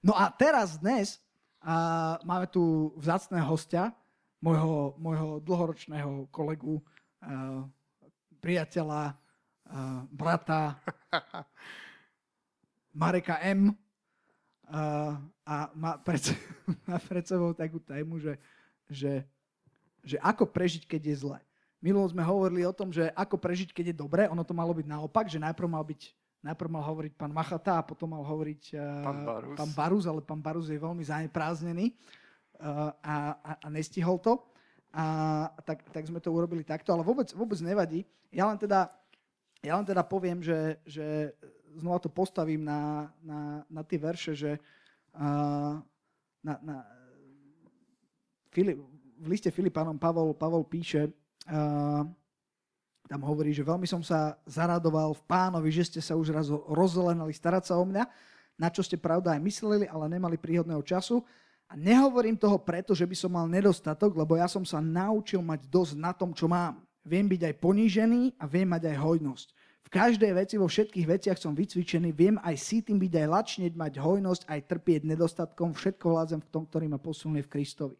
No a teraz dnes a máme tu vzácného hostia, môjho, môjho dlhoročného kolegu, a, priateľa, a, brata, Mareka M. A, a má, pred, má pred sebou takú tému, že, že, že ako prežiť, keď je zle. Minulo sme hovorili o tom, že ako prežiť, keď je dobre. Ono to malo byť naopak, že najprv mal byť najprv mal hovoriť pán Machata a potom mal hovoriť uh, pán, Barus. pán Barus, ale pán Barus je veľmi zaneprázdnený uh, a, a, a nestihol to. A tak, tak sme to urobili takto, ale vôbec, vôbec nevadí. Ja len teda, ja len teda poviem, že, že znova to postavím na, na, na tie verše, že uh, na, na, Filip, v liste Filipánom Pavol, Pavol píše, uh, tam hovorí, že veľmi som sa zaradoval v pánovi, že ste sa už raz rozzelenali starať sa o mňa, na čo ste pravda aj mysleli, ale nemali príhodného času. A nehovorím toho preto, že by som mal nedostatok, lebo ja som sa naučil mať dosť na tom, čo mám. Viem byť aj ponížený a viem mať aj hojnosť. V každej veci, vo všetkých veciach som vycvičený, viem aj si tým byť aj lačneť, mať hojnosť, aj trpieť nedostatkom, všetko vládzem v tom, ktorý ma posunie v Kristovi.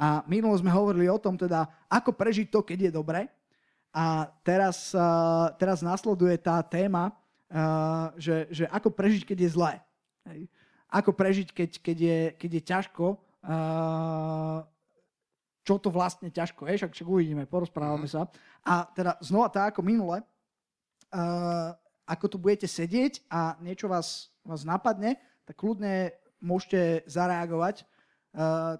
A minulo sme hovorili o tom teda, ako prežiť to, keď je dobre. A teraz, uh, teraz nasleduje tá téma, uh, že, že ako prežiť, keď je zlé. Hej. Ako prežiť, keď, keď, je, keď je ťažko. Uh, čo to vlastne ťažko je, však, však uvidíme, porozprávame mm. sa. A teda znova tak ako minule, uh, ako tu budete sedieť a niečo vás, vás napadne, tak kľudne môžete zareagovať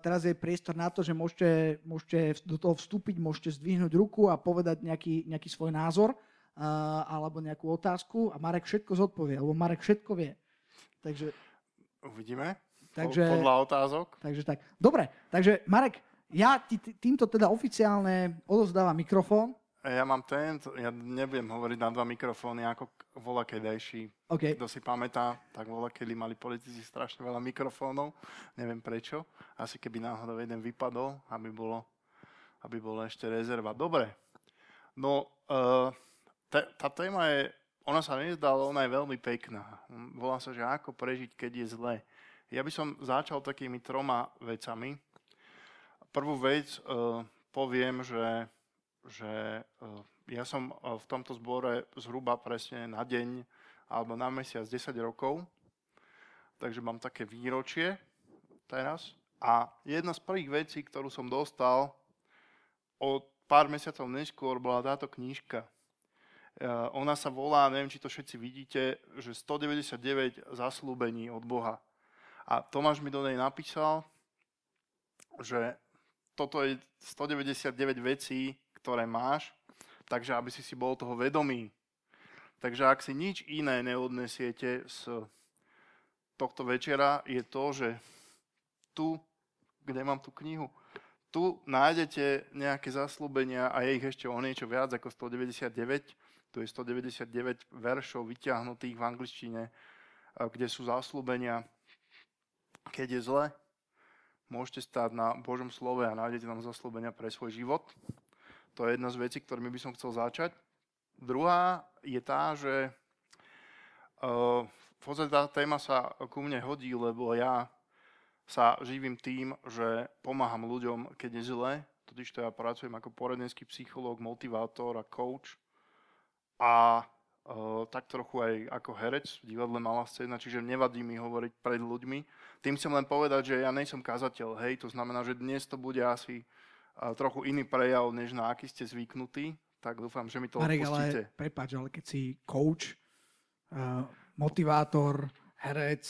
teraz je priestor na to, že môžete, môžete do toho vstúpiť, môžete zdvihnúť ruku a povedať nejaký, nejaký svoj názor alebo nejakú otázku a Marek všetko zodpovie, lebo Marek všetko vie. Takže... Uvidíme. Takže, podľa otázok. Takže tak. Dobre, takže Marek, ja ti týmto teda oficiálne odozdávam mikrofón ja mám ten, ja nebudem hovoriť na dva mikrofóny ako vola kedajší. Okay. Kto si pamätá, tak vola kedy mali politici strašne veľa mikrofónov. Neviem prečo. Asi keby náhodou jeden vypadol, aby bolo, aby bolo ešte rezerva. Dobre. No, uh, tá téma je, ona sa nezdá, ale ona je veľmi pekná. Volá sa, že ako prežiť, keď je zle. Ja by som začal takými troma vecami. Prvú vec uh, poviem, že že eh, ja som eh, v tomto zbore zhruba presne na deň alebo na mesiac 10 rokov, takže mám také výročie teraz. A jedna z prvých vecí, ktorú som dostal o pár mesiacov neskôr, bola táto knižka. Eh, ona sa volá, neviem, či to všetci vidíte, že 199 zaslúbení od Boha. A Tomáš mi do nej napísal, že toto je 199 vecí, ktoré máš, takže aby si si bol toho vedomý. Takže ak si nič iné neodnesiete z tohto večera, je to, že tu, kde mám tú knihu, tu nájdete nejaké zaslúbenia a je ich ešte o niečo viac ako 199. Tu je 199 veršov vyťahnutých v angličtine, kde sú zaslúbenia. Keď je zle, môžete stáť na Božom slove a nájdete tam zaslúbenia pre svoj život. To je jedna z vecí, ktorými by som chcel začať. Druhá je tá, že uh, v podstate tá téma sa ku mne hodí, lebo ja sa živím tým, že pomáham ľuďom, keď je zle. Totiž to ja pracujem ako poradenský psychológ, motivátor a coach. A uh, tak trochu aj ako herec v divadle Malá scéna, čiže nevadí mi hovoriť pred ľuďmi. Tým chcem len povedať, že ja nejsem kazateľ, hej, to znamená, že dnes to bude asi trochu iný prejav, než na aký ste zvyknutí, tak dúfam, že mi to Marek, odpustíte. ale prepáč, ale keď si coach, uh, motivátor, herec,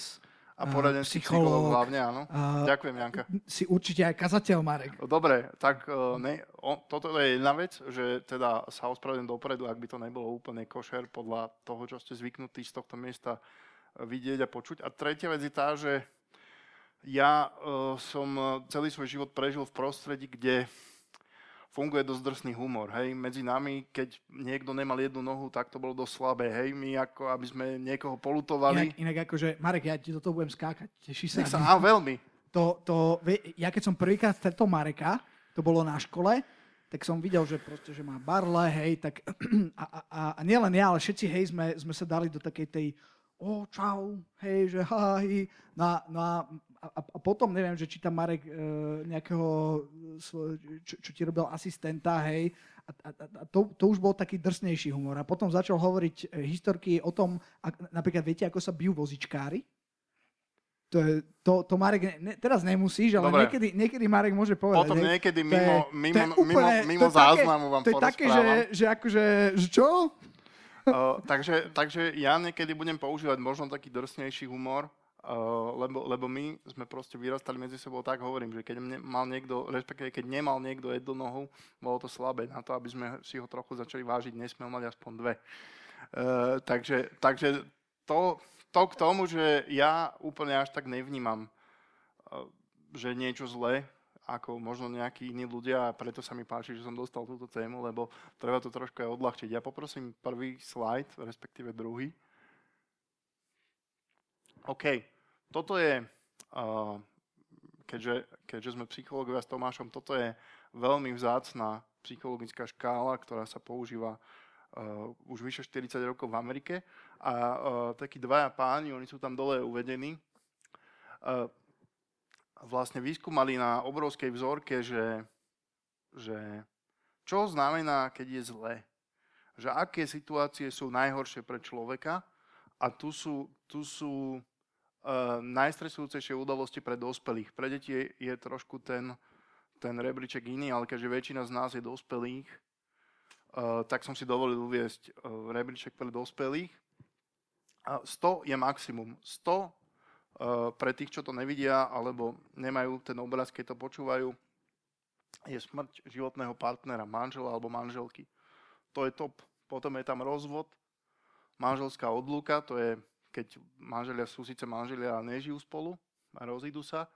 a poradenský psychológ, hlavne, áno. Uh, Ďakujem, Janka. Si určite aj kazateľ, Marek. Dobre, tak uh, ne, o, toto je jedna vec, že teda sa ospravedlňujem dopredu, ak by to nebolo úplne košer podľa toho, čo ste zvyknutí z tohto miesta vidieť a počuť. A tretia vec je tá, že ja uh, som e, celý svoj život prežil v prostredí, kde funguje dosť drsný humor. Hej. Medzi nami, keď niekto nemal jednu nohu, tak to bolo dosť slabé. Hej. My ako, aby sme niekoho polutovali. Inak, inak akože, Marek, ja ti do toho budem skákať. Teší sa. sa á, veľmi. To, to, ja keď som prvýkrát stretol Mareka, to bolo na škole, tak som videl, že proste, že má barle, hej, tak a, a, a nielen ja, ale všetci, hej, sme, sme sa dali do takej tej o, čau, hej, že haj. No, a- no a, a, a potom neviem, že či tam Marek e, nejakého, svoj, čo, čo ti robil asistenta, hej, a, a, a to, to už bol taký drsnejší humor. A potom začal hovoriť e, historky o tom, ak, napríklad viete, ako sa bijú vozičkári? To, je, to, to Marek, ne, teraz nemusíš, ale Dobre. niekedy, niekedy Marek môže povedať. Potom niekedy To mimo, je- mimo, to je mimo, úplne- mimo to je také- záznamu vám To je také, že, že akože, že čo? Uh, takže, takže ja niekedy budem používať možno taký drsnejší humor, lebo, lebo my sme proste vyrastali medzi sebou tak, hovorím, že keď mal niekto, respektíve keď nemal niekto jednu nohu, bolo to slabé. Na to, aby sme si ho trochu začali vážiť, nesmel mať aspoň dve. Uh, takže, takže to, to k tomu, že ja úplne až tak nevnímam, uh, že niečo zlé, ako možno nejakí iní ľudia a preto sa mi páči, že som dostal túto tému, lebo treba to trošku aj odľahčiť. Ja poprosím prvý slajd, respektíve druhý. OK, toto je, uh, keďže, keďže sme psychológovia s Tomášom, toto je veľmi vzácná psychologická škála, ktorá sa používa uh, už vyše 40 rokov v Amerike. A uh, takí dvaja páni, oni sú tam dole uvedení, uh, vlastne vyskúmali na obrovskej vzorke, že, že čo znamená, keď je zle. Že aké situácie sú najhoršie pre človeka a tu sú, tu sú najstresujúcejšie udalosti pre dospelých. Pre deti je, trošku ten, ten rebríček iný, ale keďže väčšina z nás je dospelých, uh, tak som si dovolil uviesť uh, rebríček pre dospelých. A 100 je maximum. 100 uh, pre tých, čo to nevidia alebo nemajú ten obraz, keď to počúvajú, je smrť životného partnera, manžela alebo manželky. To je top. Potom je tam rozvod, manželská odluka, to je keď manželia sú síce manželia a nežijú spolu a rozídu sa.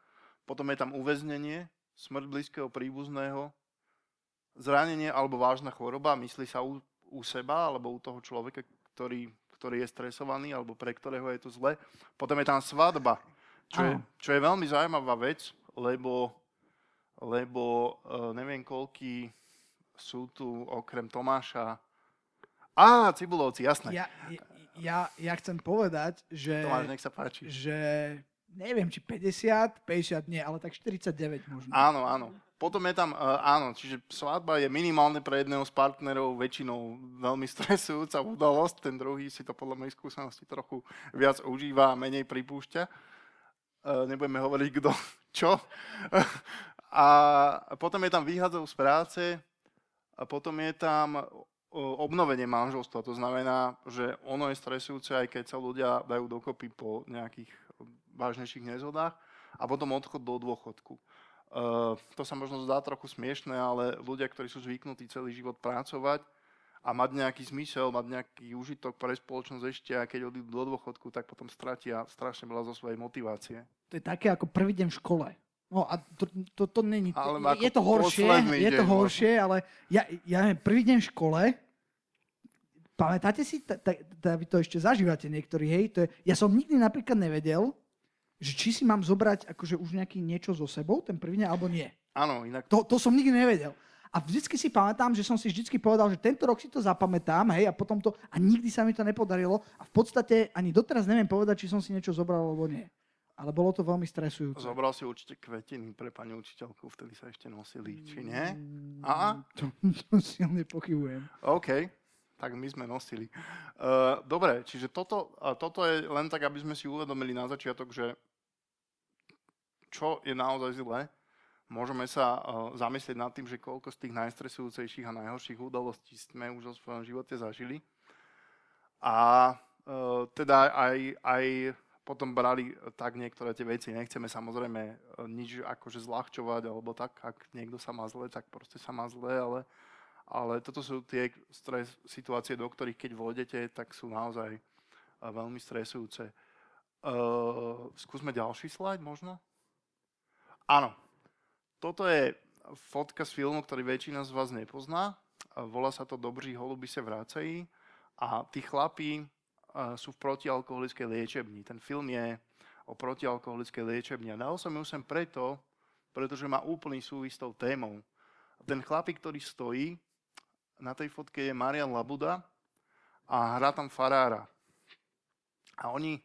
Potom je tam uväznenie, smrť blízkeho príbuzného, zranenie alebo vážna choroba, myslí sa u, u seba alebo u toho človeka, ktorý, ktorý je stresovaný alebo pre ktorého je to zle. Potom je tam svadba, čo je, čo je veľmi zaujímavá vec, lebo, lebo uh, neviem koľký sú tu okrem Tomáša. Á, Cibulovci, jasné. Ja, ja, ja chcem povedať, že, Tomáš, nech sa páči. že neviem, či 50, 50 nie, ale tak 49 možno. Áno, áno. Potom je tam, uh, áno, čiže svadba je minimálne pre jedného z partnerov väčšinou veľmi stresujúca udalosť, ten druhý si to podľa mojej skúsenosti trochu viac užíva a menej pripúšťa. Uh, nebudeme hovoriť kto čo. a potom je tam výhadzov z práce a potom je tam obnovenie manželstva. To znamená, že ono je stresujúce, aj keď sa ľudia dajú dokopy po nejakých vážnejších nezhodách a potom odchod do dôchodku. Uh, to sa možno zdá trochu smiešné, ale ľudia, ktorí sú zvyknutí celý život pracovať a mať nejaký zmysel, mať nejaký užitok pre spoločnosť ešte a keď odídu do dôchodku, tak potom stratia strašne veľa zo svojej motivácie. To je také ako prvý deň v škole. No a to, to, to není... Ale je, je to horšie, je to no. horšie, ale ja, ja neviem, prvý deň v škole, pamätáte si, vy to ešte zažívate niektorí, hej, to je, ja som nikdy napríklad nevedel, že či si mám zobrať akože už nejaký niečo so sebou, ten prvý deň, alebo nie. Áno, inak To, to som nikdy nevedel. A vždycky si pamätám, že som si vždycky povedal, že tento rok si to zapamätám, hej, a potom to, a nikdy sa mi to nepodarilo. A v podstate ani doteraz neviem povedať, či som si niečo zobral, alebo nie. Ale bolo to veľmi stresujúce. zobral si určite kvetiny pre pani učiteľku, vtedy sa ešte nosili, či nie? Á? To, to silne pochybujem. OK, tak my sme nosili. Uh, dobre, čiže toto, toto je len tak, aby sme si uvedomili na začiatok, že čo je naozaj zlé. Môžeme sa uh, zamyslieť nad tým, že koľko z tých najstresujúcejších a najhorších udalostí sme už vo svojom živote zažili. A uh, teda aj, aj potom brali tak niektoré tie veci. Nechceme samozrejme uh, nič akože zľahčovať, alebo tak, ak niekto sa má zle, tak proste sa má zle, ale ale toto sú tie stres situácie, do ktorých keď vôjdete, tak sú naozaj uh, veľmi stresujúce. Uh, skúsme ďalší slajd možno? Áno. Toto je fotka z filmu, ktorý väčšina z vás nepozná. Volá sa to Dobří holuby se vracají. A tí chlapí sú v protialkoholickej liečebni. Ten film je o protialkoholickej liečebni. A dal som ju sem preto, pretože má úplný súvis s tou témou. Ten chlapík, ktorý stojí, na tej fotke je Marian Labuda a hrá tam farára. A oni,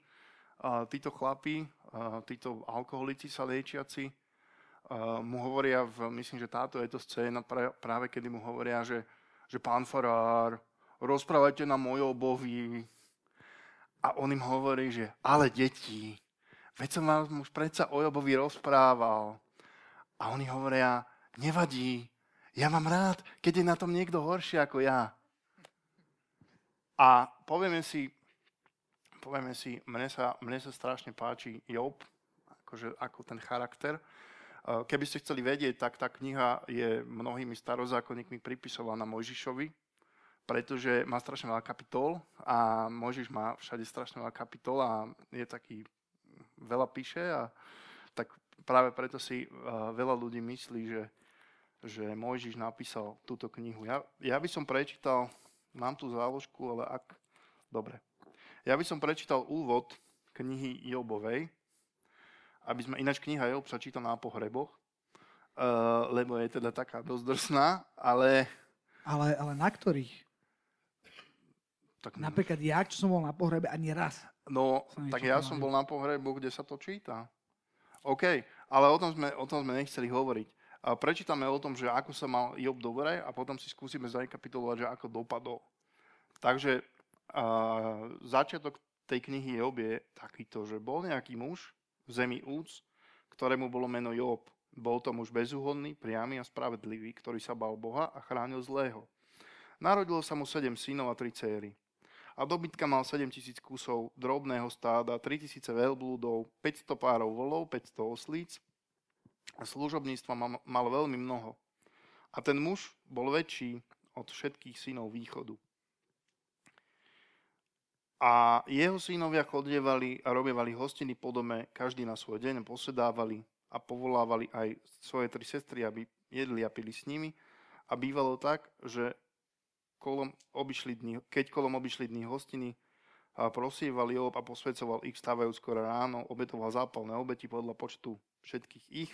títo chlapi, títo alkoholici sa liečiaci, mu hovoria, v, myslím, že táto je to scéna práve, kedy mu hovoria, že, že pán farár, rozprávajte nám o Jobovi. A on im hovorí, že ale deti, veď som vám už predsa o Jobovi rozprával. A oni hovoria, nevadí, ja mám rád, keď je na tom niekto horší ako ja. A povieme si, povieme si, mne sa, mne sa strašne páči Job, akože, ako ten charakter. Keby ste chceli vedieť, tak tá kniha je mnohými starozákonníkmi pripisovaná Mojžišovi, pretože má strašne veľa kapitol a Mojžiš má všade strašne veľa kapitol a je taký, veľa píše a tak práve preto si veľa ľudí myslí, že, že Mojžiš napísal túto knihu. Ja, ja by som prečítal Mám tu záložku, ale ak... Dobre. Ja by som prečítal úvod knihy Jobovej, aby sme... Ináč kniha Job sa číta na pohreboch, uh, lebo je teda taká dosť drsná, ale... Ale, ale na ktorých? Tak... Napríklad ja, čo som bol na pohrebe, ani raz. No, tak ja som bol na pohrebu, kde sa to číta. OK, ale o tom sme, o tom sme nechceli hovoriť prečítame o tom, že ako sa mal Job dobre a potom si skúsime zrekapitulovať, že ako dopadol. Takže uh, začiatok tej knihy Job je takýto, že bol nejaký muž v zemi Úc, ktorému bolo meno Job. Bol to muž bezúhodný, priamy a spravedlivý, ktorý sa bal Boha a chránil zlého. Narodilo sa mu sedem synov a tri céry. A dobytka mal 7 tisíc kusov drobného stáda, 3 tisíce veľblúdov, 500 párov volov, 500 oslíc, a služobníctva mal veľmi mnoho. A ten muž bol väčší od všetkých synov východu. A jeho synovia chodievali a robievali hostiny po dome, každý na svoj deň posedávali a povolávali aj svoje tri sestry, aby jedli a pili s nimi. A bývalo tak, že kolom obišli dní, keď kolom obišli dní hostiny, a prosievali Job a posvedcoval ich vstávajúc skoro ráno, obetoval zápalné obeti podľa počtu všetkých ich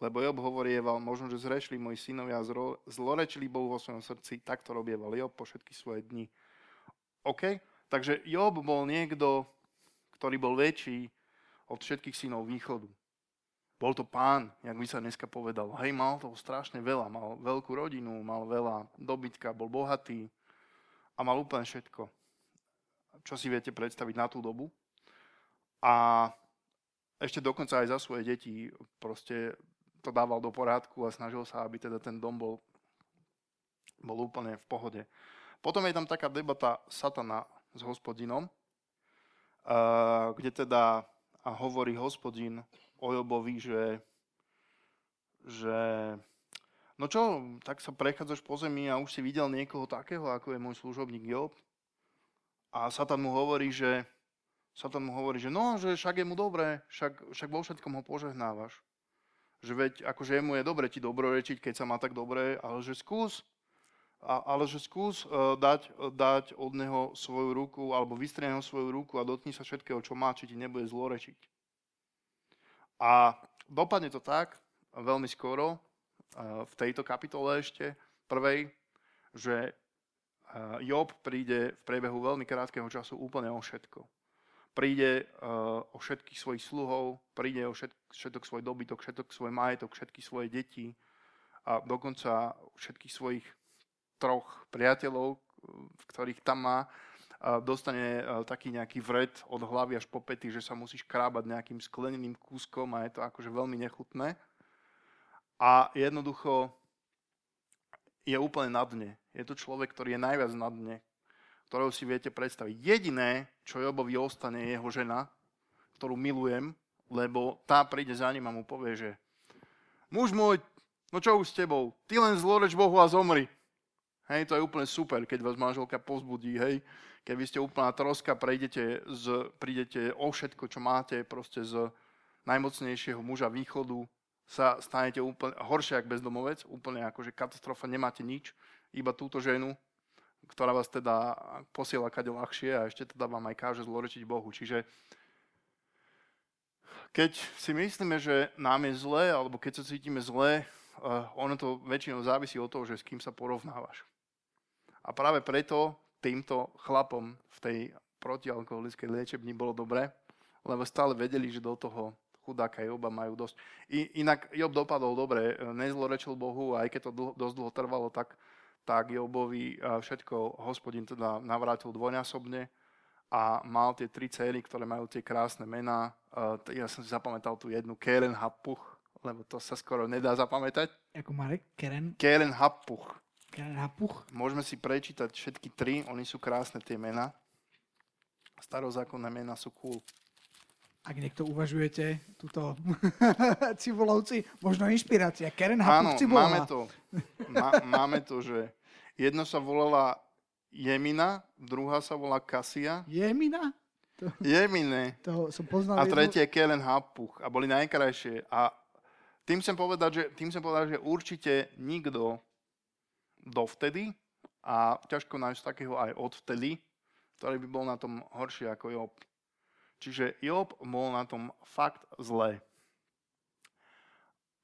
lebo Job hovorieval, možno, že zrešli moji synovia, zlorečili Bohu vo svojom srdci, tak to robieval Job po všetky svoje dni. OK? Takže Job bol niekto, ktorý bol väčší od všetkých synov východu. Bol to pán, jak by sa dneska povedal. Hej, mal toho strašne veľa. Mal veľkú rodinu, mal veľa dobytka, bol bohatý a mal úplne všetko. Čo si viete predstaviť na tú dobu. A ešte dokonca aj za svoje deti proste to dával do porádku a snažil sa, aby teda ten dom bol, bol úplne v pohode. Potom je tam taká debata satana s hospodinom, kde teda hovorí hospodin o Jobovi, že, že no čo, tak sa prechádzaš po zemi a už si videl niekoho takého, ako je môj služobník Job. A Satan mu hovorí, že Satan mu hovorí, že no, že však je mu dobré, však, však vo všetkom ho požehnávaš že veď akože jemu je dobre ti dobrorečiť, keď sa má tak dobre, ale že skús, a, ale že skús uh, dať, dať od neho svoju ruku alebo vystrieť ho svoju ruku a dotkni sa všetkého, čo má, či ti nebude zlorečiť. A dopadne to tak, veľmi skoro, uh, v tejto kapitole ešte, prvej, že uh, Job príde v priebehu veľmi krátkeho času úplne o všetko. Príde uh, o všetkých svojich sluhov, príde o všet, všetok svoj dobytok, všetok svoj majetok, všetky svoje deti a dokonca všetkých svojich troch priateľov, ktorých tam má, dostane uh, taký nejaký vred od hlavy až po pety, že sa musíš krábať nejakým skleneným kúskom a je to akože veľmi nechutné. A jednoducho je úplne na dne. Je to človek, ktorý je najviac na dne, ktorého si viete predstaviť. Jediné, čo Jobovi ostane, je jeho žena, ktorú milujem, lebo tá príde za ním a mu povie, že muž môj, no čo už s tebou, ty len zloreč Bohu a zomri. Hej, to je úplne super, keď vás manželka pozbudí, hej. Keby ste úplná troska, prejdete z, prídete o všetko, čo máte, proste z najmocnejšieho muža východu, sa stanete úplne horšie ako bezdomovec, úplne akože katastrofa, nemáte nič, iba túto ženu, ktorá vás teda posiela kade ľahšie a ešte teda vám aj káže zlorečiť Bohu. Čiže keď si myslíme, že nám je zle, alebo keď sa cítime zle, uh, ono to väčšinou závisí od toho, že s kým sa porovnávaš. A práve preto týmto chlapom v tej protialkoholickej liečebni bolo dobré, lebo stále vedeli, že do toho chudáka Joba majú dosť. I, inak Job dopadol dobre, nezlorečil Bohu, aj keď to dlho, dosť dlho trvalo, tak, tak Jobovi všetko hospodin teda navrátil dvojnásobne a mal tie tri céry, ktoré majú tie krásne mená. Ja som si zapamätal tú jednu, Keren Hapuch, lebo to sa skoro nedá zapamätať. Ako Marek? Keren? Keren Hapuch. Keren Hapuch. Môžeme si prečítať všetky tri, oni sú krásne tie mená. Starozákonné mená sú cool. Ak niekto uvažujete, túto cibulovci, možno inšpirácia. Hapuch Áno, máme to. Má, máme to, že jedno sa volala Jemina, druhá sa volá Kasia. Jemina? To, Jemine. To som poznal. A tretie je Keren Hapuch. A boli najkrajšie. A tým chcem povedať, že, tým chcem povedať, že určite nikto dovtedy a ťažko nájsť takého aj odvtedy, ktorý by bol na tom horšie ako Job. Čiže Job bol na tom fakt zle.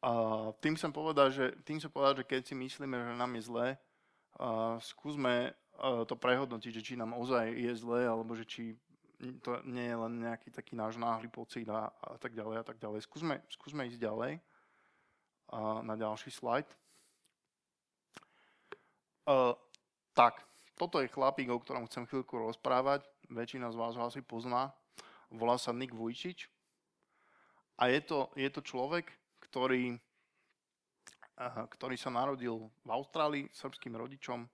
A tým chcem povedať, že, tým chcem povedať, že keď si myslíme, že nám je zle, a skúsme to prehodnotiť, že či nám ozaj je zle, alebo že či to nie je len nejaký taký náš náhly pocit a, a tak ďalej a tak ďalej. Skúsme, skúsme ísť ďalej a na ďalší slajd. Uh, tak, toto je chlapík, o ktorom chcem chvíľku rozprávať. Väčšina z vás ho asi pozná. Volá sa Nick Vujčič. A je to, je to človek, ktorý, uh, ktorý sa narodil v Austrálii srbským rodičom.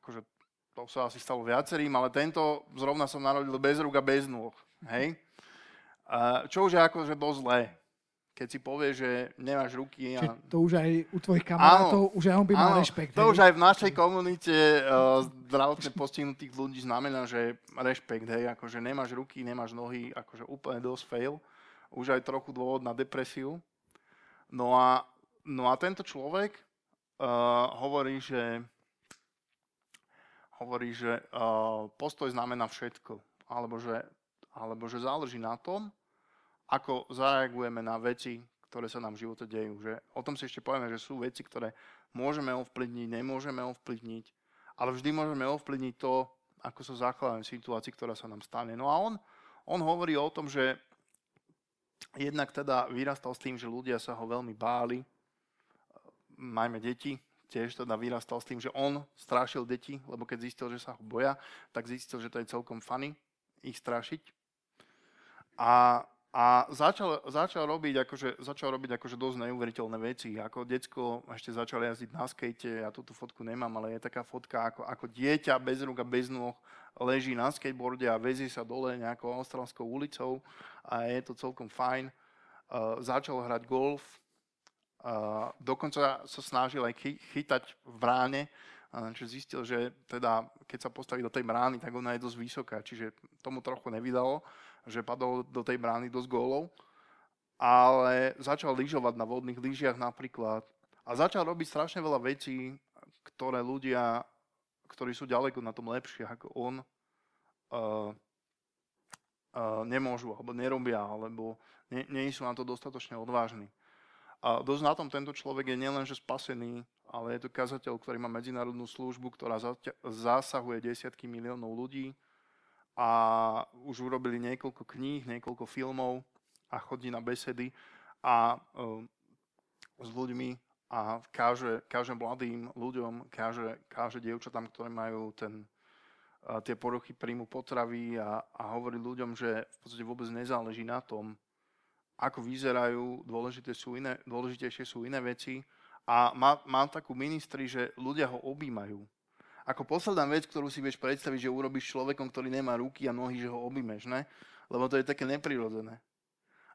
Akože to sa asi stalo viacerým, ale tento zrovna sa narodil bez rúk a bez nôh. Hej? Uh, čo už je akože dosť zlé keď si povie, že nemáš ruky. A... Čiže to už aj u tvojich kamarátov, už aj on by mal áno, rešpekt. To hej? už aj v našej komunite uh, zdravotne postihnutých ľudí znamená, že rešpekt, hej, akože nemáš ruky, nemáš nohy, akože úplne dosť fail. Už aj trochu dôvod na depresiu. No a, no a tento človek uh, hovorí, že hovorí, že uh, postoj znamená všetko. Alebo že, alebo že záleží na tom, ako zareagujeme na veci, ktoré sa nám v živote dejú. Že o tom si ešte povieme, že sú veci, ktoré môžeme ovplyvniť, nemôžeme ovplyvniť, ale vždy môžeme ovplyvniť to, ako sa zachovávame v situácii, ktorá sa nám stane. No a on, on hovorí o tom, že jednak teda vyrastal s tým, že ľudia sa ho veľmi báli, majme deti, tiež teda vyrastal s tým, že on strášil deti, lebo keď zistil, že sa ho boja, tak zistil, že to je celkom funny ich strašiť. A a začal, začal, robiť akože, začal robiť akože dosť neuveriteľné veci. Ako decko ešte začal jazdiť na skate, ja túto fotku nemám, ale je taká fotka, ako, ako dieťa bez rúk a bez nôh leží na skateboarde a vezie sa dole nejakou austrálskou ulicou a je to celkom fajn. Uh, začal hrať golf, uh, dokonca sa snažil aj chy, chytať v bráne, uh, čo zistil, že teda, keď sa postaví do tej brány, tak ona je dosť vysoká, čiže tomu trochu nevydalo že padol do tej brány dosť gólov, ale začal lyžovať na vodných lyžiach napríklad a začal robiť strašne veľa vecí, ktoré ľudia, ktorí sú ďaleko na tom lepšie ako on, uh, uh, nemôžu alebo nerobia, alebo nie, nie sú na to dostatočne odvážni. A dosť na tom tento človek je nielenže spasený, ale je to kazateľ, ktorý má medzinárodnú službu, ktorá zasahuje desiatky miliónov ľudí, a už urobili niekoľko kníh, niekoľko filmov a chodí na besedy. A uh, s ľuďmi a káže, káže mladým ľuďom, káže, káže dievčatám, ktoré majú ten, uh, tie poruchy príjmu potravy a, a hovorí ľuďom, že v podstate vôbec nezáleží na tom, ako vyzerajú, dôležité sú iné, dôležitejšie sú iné veci. A má, má takú ministri, že ľudia ho objímajú ako posledná vec, ktorú si vieš predstaviť, že urobíš človekom, ktorý nemá ruky a nohy, že ho objímeš, ne? Lebo to je také neprirodzené.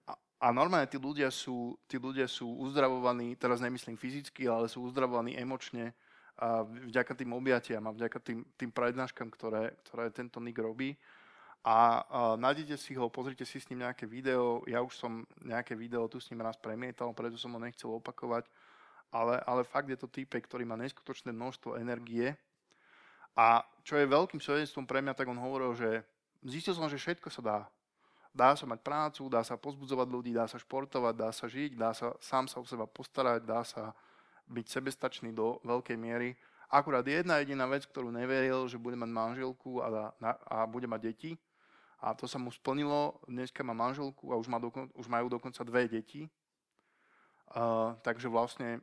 A, a normálne tí ľudia, sú, tí ľudia sú uzdravovaní, teraz nemyslím fyzicky, ale sú uzdravovaní emočne a vďaka tým objatiam a vďaka tým, tým prednáškam, ktoré, ktoré tento Nick robí. A, a nájdete si ho, pozrite si s ním nejaké video. Ja už som nejaké video tu s ním raz premietal, preto som ho nechcel opakovať. Ale, ale fakt je to týpek, ktorý má neskutočné množstvo energie a čo je veľkým svedectvom pre mňa, tak on hovoril, že zistil som, že všetko sa dá. Dá sa mať prácu, dá sa pozbudzovať ľudí, dá sa športovať, dá sa žiť, dá sa sám sa o seba postarať, dá sa byť sebestačný do veľkej miery. Akurát jedna jediná vec, ktorú neveril, že bude mať manželku a, a bude mať deti. A to sa mu splnilo. Dneska má manželku a už, má dokon, už majú dokonca dve deti. Uh, takže vlastne,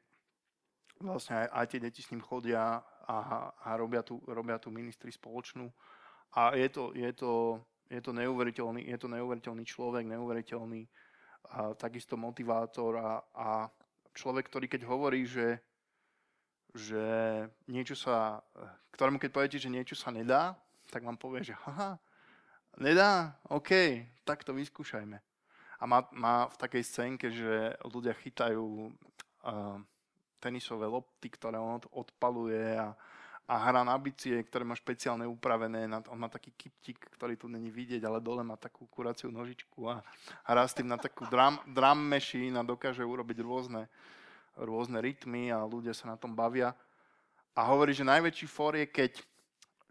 vlastne aj, aj tie deti s ním chodia a, a robia, tu, robia tu ministri spoločnú. A je to, je to, je to, neuveriteľný, je to neuveriteľný človek, neuveriteľný a takisto motivátor a, a človek, ktorý keď hovorí, že že niečo sa, ktorému keď poviete, že niečo sa nedá, tak vám povie, že haha, nedá, OK, tak to vyskúšajme. A má, má v takej scénke, že ľudia chytajú uh, tenisové lopty, ktoré on odpaluje a, a hrá na bicie, ktoré má špeciálne upravené. On má taký kyptik, ktorý tu není vidieť, ale dole má takú kuraciu nožičku a hrá s tým na takú drum, drum machine a dokáže urobiť rôzne, rôzne rytmy a ľudia sa na tom bavia. A hovorí, že najväčší for je, keď,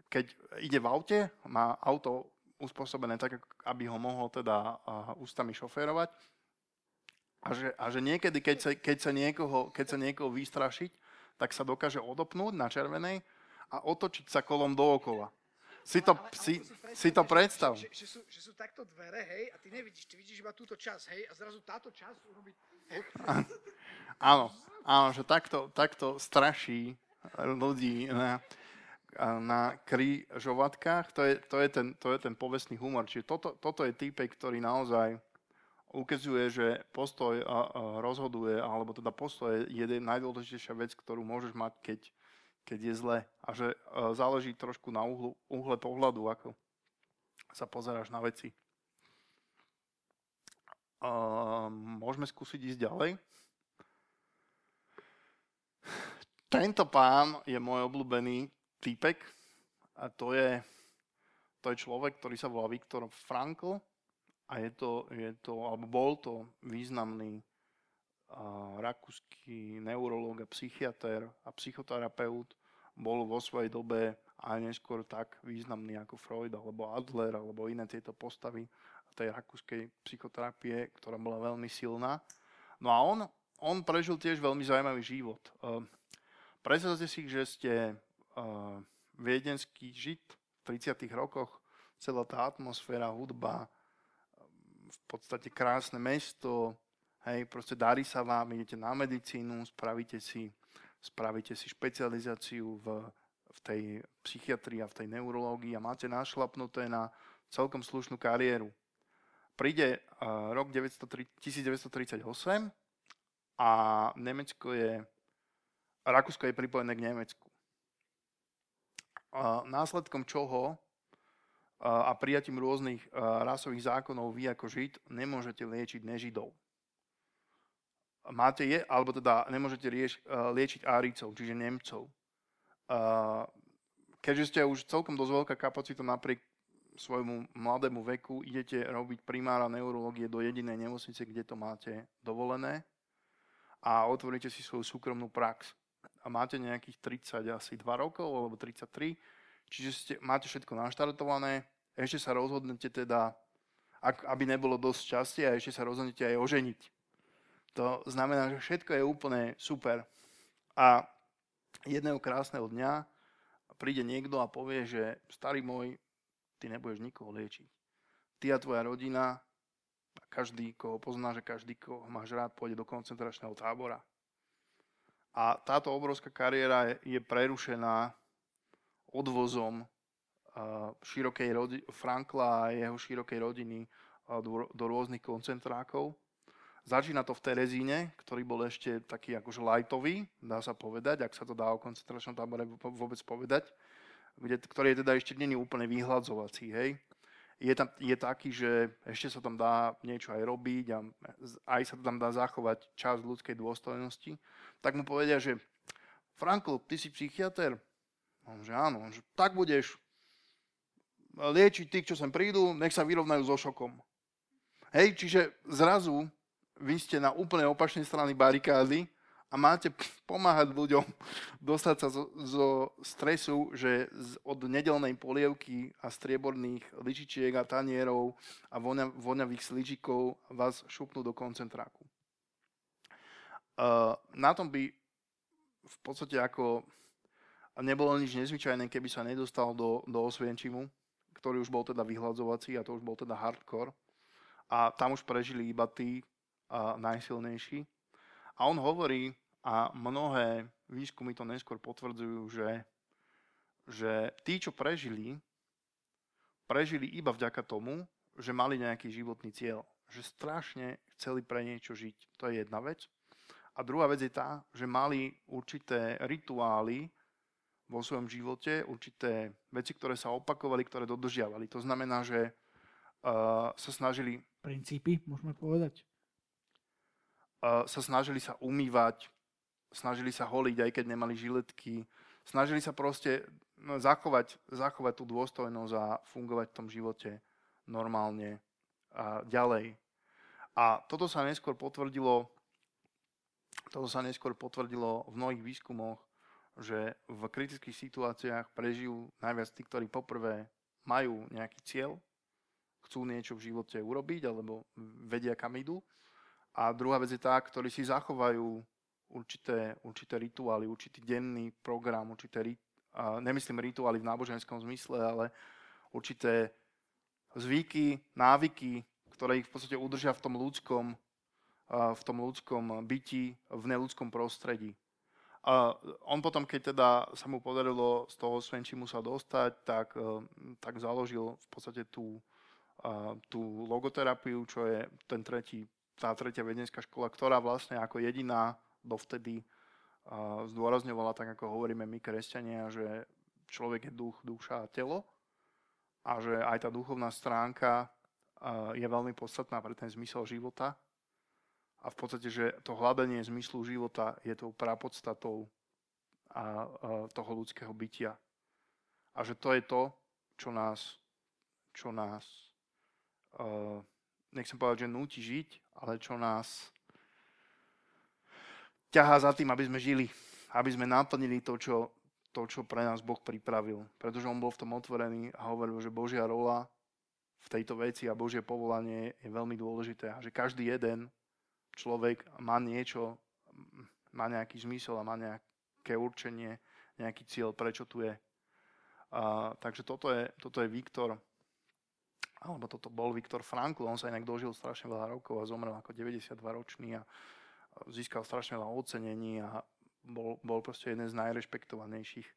keď ide v aute, má auto uspôsobené tak, aby ho mohol teda ústami šoférovať. A že, a že niekedy, keď sa, keď, sa niekoho, keď sa niekoho vystrašiť, tak sa dokáže odopnúť na červenej a otočiť sa kolom dookola. Si to, ale, ale si, si to predstav. Že, že, sú, že sú takto dvere, hej, a ty nevidíš, ty vidíš iba túto časť, hej, a zrazu táto časť urobí... Áno, áno, že takto, takto straší ľudí na, na križovatkách. To je, to, je ten, to je ten povestný humor. Čiže toto, toto je týpek, ktorý naozaj ukazuje, že postoj rozhoduje, alebo teda postoj je najdôležitejšia vec, ktorú môžeš mať, keď, keď je zle. A že záleží trošku na uhlu, uhle pohľadu, ako sa pozeráš na veci. Môžeme skúsiť ísť ďalej. Tento pán je môj obľúbený týpek a to je, to je človek, ktorý sa volá Viktor Frankl a je to, je to alebo bol to významný uh, rakúsky neurológ a psychiatr a psychoterapeut. Bol vo svojej dobe aj neskôr tak významný ako Freud alebo Adler alebo iné tieto postavy tej rakúskej psychoterapie, ktorá bola veľmi silná. No a on, on prežil tiež veľmi zaujímavý život. Uh, predstavte si, že ste uh, viedenský žid v 30. rokoch, celá tá atmosféra, hudba, v podstate krásne mesto, hej, proste darí sa vám, idete na medicínu, spravíte si, spravíte si špecializáciu v, v tej psychiatrii a v tej neurológii a máte našlapnuté na celkom slušnú kariéru príde uh, rok 903, 1938 a Nemecko je, Rakúsko je pripojené k Nemecku. Uh, následkom čoho a prijatím rôznych rasových zákonov vy ako Žid nemôžete liečiť nežidov. Máte je, alebo teda nemôžete rieš, liečiť Áricov, čiže Nemcov. Keďže ste už celkom dosť veľká kapacita napriek svojmu mladému veku idete robiť primára neurológie do jedinej nemocnice, kde to máte dovolené a otvoríte si svoju súkromnú prax. A máte nejakých 30 asi 2 rokov alebo 33, čiže ste, máte všetko naštartované, ešte sa rozhodnete teda, ak, aby nebolo dosť šťastia, a ešte sa rozhodnete aj oženiť. To znamená, že všetko je úplne super. A jedného krásneho dňa príde niekto a povie, že starý môj, ty nebudeš nikoho liečiť. Ty a tvoja rodina, a každý, koho poznáš, že každý, koho máš rád, pôjde do koncentračného tábora. A táto obrovská kariéra je, je prerušená odvozom uh, širokej rodi- Frankla a jeho širokej rodiny uh, do, do rôznych koncentrákov. Začína to v Terezíne, ktorý bol ešte taký akože lightový, dá sa povedať, ak sa to dá o koncentračnom tábore vôbec povedať kde, ktorý je teda ešte není úplne vyhľadzovací, hej. Je, tam, je taký, že ešte sa tam dá niečo aj robiť a aj sa tam dá zachovať časť ľudskej dôstojnosti, tak mu povedia, že Frankl, ty si psychiatr? On, že áno, že tak budeš liečiť tých, čo sem prídu, nech sa vyrovnajú so šokom. Hej, čiže zrazu vy ste na úplne opačnej strany barikády a máte pomáhať ľuďom dostať sa zo, zo stresu, že z, od nedelnej polievky a strieborných lyžičiek a tanierov a voňa, voňavých sličikov vás šupnú do koncentráku. Uh, na tom by v podstate ako nebolo nič nezvyčajné, keby sa nedostal do, do Osvienčimu, ktorý už bol teda vyhľadzovací a to už bol teda hardcore. A tam už prežili iba tí a, najsilnejší. A on hovorí, a mnohé výskumy to neskôr potvrdzujú, že, že tí, čo prežili, prežili iba vďaka tomu, že mali nejaký životný cieľ. Že strašne chceli pre niečo žiť. To je jedna vec. A druhá vec je tá, že mali určité rituály vo svojom živote, určité veci, ktoré sa opakovali, ktoré dodržiavali. To znamená, že uh, sa snažili... Princípy, môžeme povedať. Uh, sa snažili sa umývať, snažili sa holiť, aj keď nemali žiletky. Snažili sa proste no, zachovať, zachovať tú dôstojnosť a fungovať v tom živote normálne a ďalej. A toto sa neskôr potvrdilo, toto sa neskôr potvrdilo v mnohých výskumoch, že v kritických situáciách prežijú najviac tí, ktorí poprvé majú nejaký cieľ, chcú niečo v živote urobiť alebo vedia, kam idú. A druhá vec je tá, ktorí si zachovajú určité, určité rituály, určitý denný program, určité, nemyslím rituály v náboženskom zmysle, ale určité zvyky, návyky, ktoré ich v podstate udržia v tom ľudskom, v tom ľudskom byti, v neludskom prostredí. A on potom, keď teda sa mu podarilo z toho Svenčimu sa dostať, tak, e, tak založil v podstate tú, tú logoterapiu, čo je ten tretí, tá tretia vedenská škola, ktorá vlastne ako jediná dovtedy zdôrazňovala, tak ako hovoríme my kresťania, že človek je duch, duša a telo a že aj tá duchovná stránka je veľmi podstatná pre ten zmysel života a v podstate, že to hľadanie zmyslu života je tou prapodstatou a, toho ľudského bytia. A že to je to, čo nás, čo nás nechcem povedať, že núti žiť, ale čo nás ťahá za tým, aby sme žili, aby sme naplnili to, čo, to, čo pre nás Boh pripravil. Pretože on bol v tom otvorený a hovoril, že Božia rola v tejto veci a Božie povolanie je veľmi dôležité a že každý jeden človek má niečo, má nejaký zmysel a má nejaké určenie, nejaký cieľ, prečo tu je. A, takže toto je, toto je Viktor, alebo toto bol Viktor Frankl, on sa inak dožil strašne veľa rokov a zomrel ako 92 ročný a získal strašne veľa ocenení a bol, bol proste jeden z najrešpektovanejších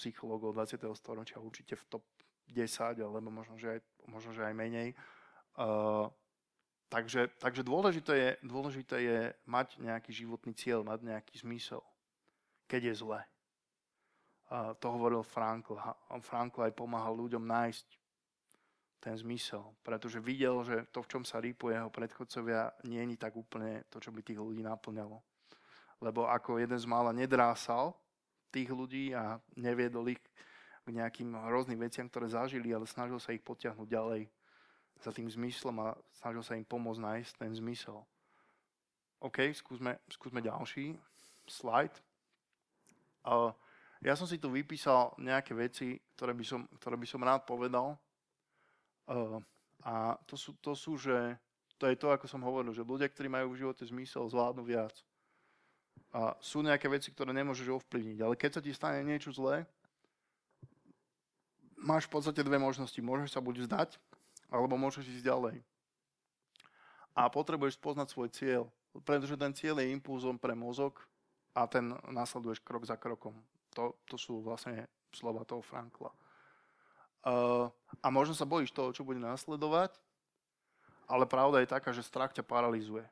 psychológov 20. storočia, určite v top 10, alebo možno, že aj, možno, že aj menej. Uh, takže, takže dôležité, je, dôležité je mať nejaký životný cieľ, mať nejaký zmysel, keď je zle. Uh, to hovoril Frankl. Frankl aj pomáhal ľuďom nájsť ten zmysel, pretože videl, že to, v čom sa rýpuje jeho predchodcovia, nie je tak úplne to, čo by tých ľudí naplňalo lebo ako jeden z mála nedrásal tých ľudí a neviedol ich k nejakým hrozným veciam, ktoré zažili, ale snažil sa ich potiahnuť ďalej za tým zmyslom a snažil sa im pomôcť nájsť ten zmysel. OK, skúsme, skúsme ďalší slide. Uh, ja som si tu vypísal nejaké veci, ktoré by som, ktoré by som rád povedal. Uh, a to sú, to sú, že to je to, ako som hovoril, že ľudia, ktorí majú v živote zmysel, zvládnu viac a sú nejaké veci, ktoré nemôžeš ovplyvniť. Ale keď sa ti stane niečo zlé, máš v podstate dve možnosti. Môžeš sa buď vzdať, alebo môžeš ísť ďalej. A potrebuješ poznať svoj cieľ, pretože ten cieľ je impulzom pre mozog a ten následuješ krok za krokom. To, to sú vlastne slova toho Frankla. Uh, a možno sa bojíš toho, čo bude následovať, ale pravda je taká, že strach ťa paralizuje.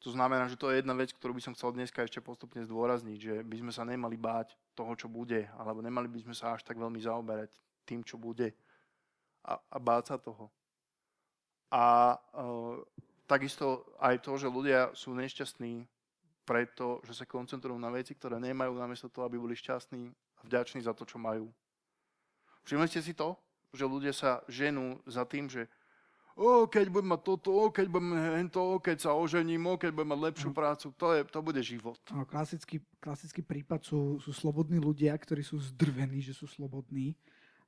To znamená, že to je jedna vec, ktorú by som chcel dneska ešte postupne zdôrazniť, že by sme sa nemali báť toho, čo bude, alebo nemali by sme sa až tak veľmi zaoberať tým, čo bude a, a báť sa toho. A e, takisto aj to, že ľudia sú nešťastní preto, že sa koncentrujú na veci, ktoré nemajú, namiesto toho, aby boli šťastní a vďační za to, čo majú. Všimli ste si to, že ľudia sa ženú za tým, že o, keď budem mať toto, o, keď budem hento, o, keď sa ožením, o, keď budem mať lepšiu mhm. prácu, to, je, to bude život. No, klasický, klasický prípad sú, sú slobodní ľudia, ktorí sú zdrvení, že sú slobodní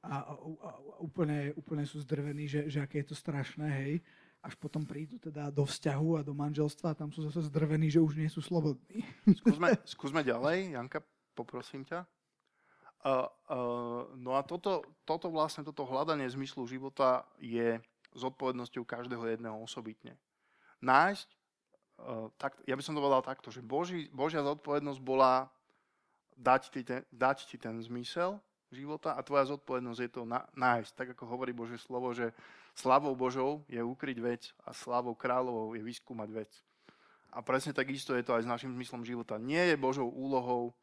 a, a, úplne, úplne sú zdrvení, že, že aké je to strašné, hej. Až potom prídu teda do vzťahu a do manželstva a tam sú zase zdrvení, že už nie sú slobodní. Skúsme, skúsme ďalej. Janka, poprosím ťa. Uh, uh, no a toto, toto vlastne, toto hľadanie zmyslu života je zodpovednosťou každého jedného osobitne. Nájsť, uh, tak, ja by som to povedal takto, že Boží, Božia zodpovednosť bola dať ti, ten, dať ti ten zmysel života a tvoja zodpovednosť je to nájsť. Tak ako hovorí Božie slovo, že slavou Božou je ukryť vec a slavou kráľovou je vyskúmať vec. A presne takisto je to aj s našim zmyslom života. Nie je Božou úlohou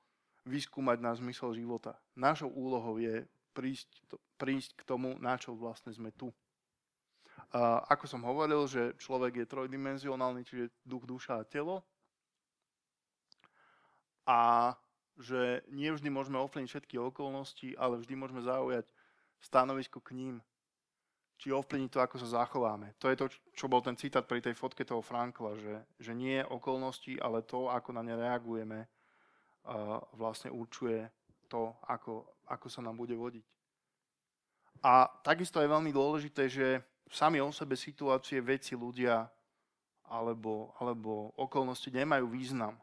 vyskúmať náš zmysel života. Našou úlohou je prísť, prísť k tomu, na čo vlastne sme tu. A ako som hovoril, že človek je trojdimenzionálny, čiže duch, duša a telo. A že nie vždy môžeme ovplyvniť všetky okolnosti, ale vždy môžeme zaujať stanovisko k ním. Či ovplyvniť to, ako sa zachováme. To je to, čo bol ten citát pri tej fotke toho Frankla, že, že nie okolnosti, ale to, ako na ne reagujeme, vlastne určuje to, ako, ako sa nám bude vodiť. A takisto je veľmi dôležité, že sami o sebe situácie, veci, ľudia alebo, alebo okolnosti nemajú význam.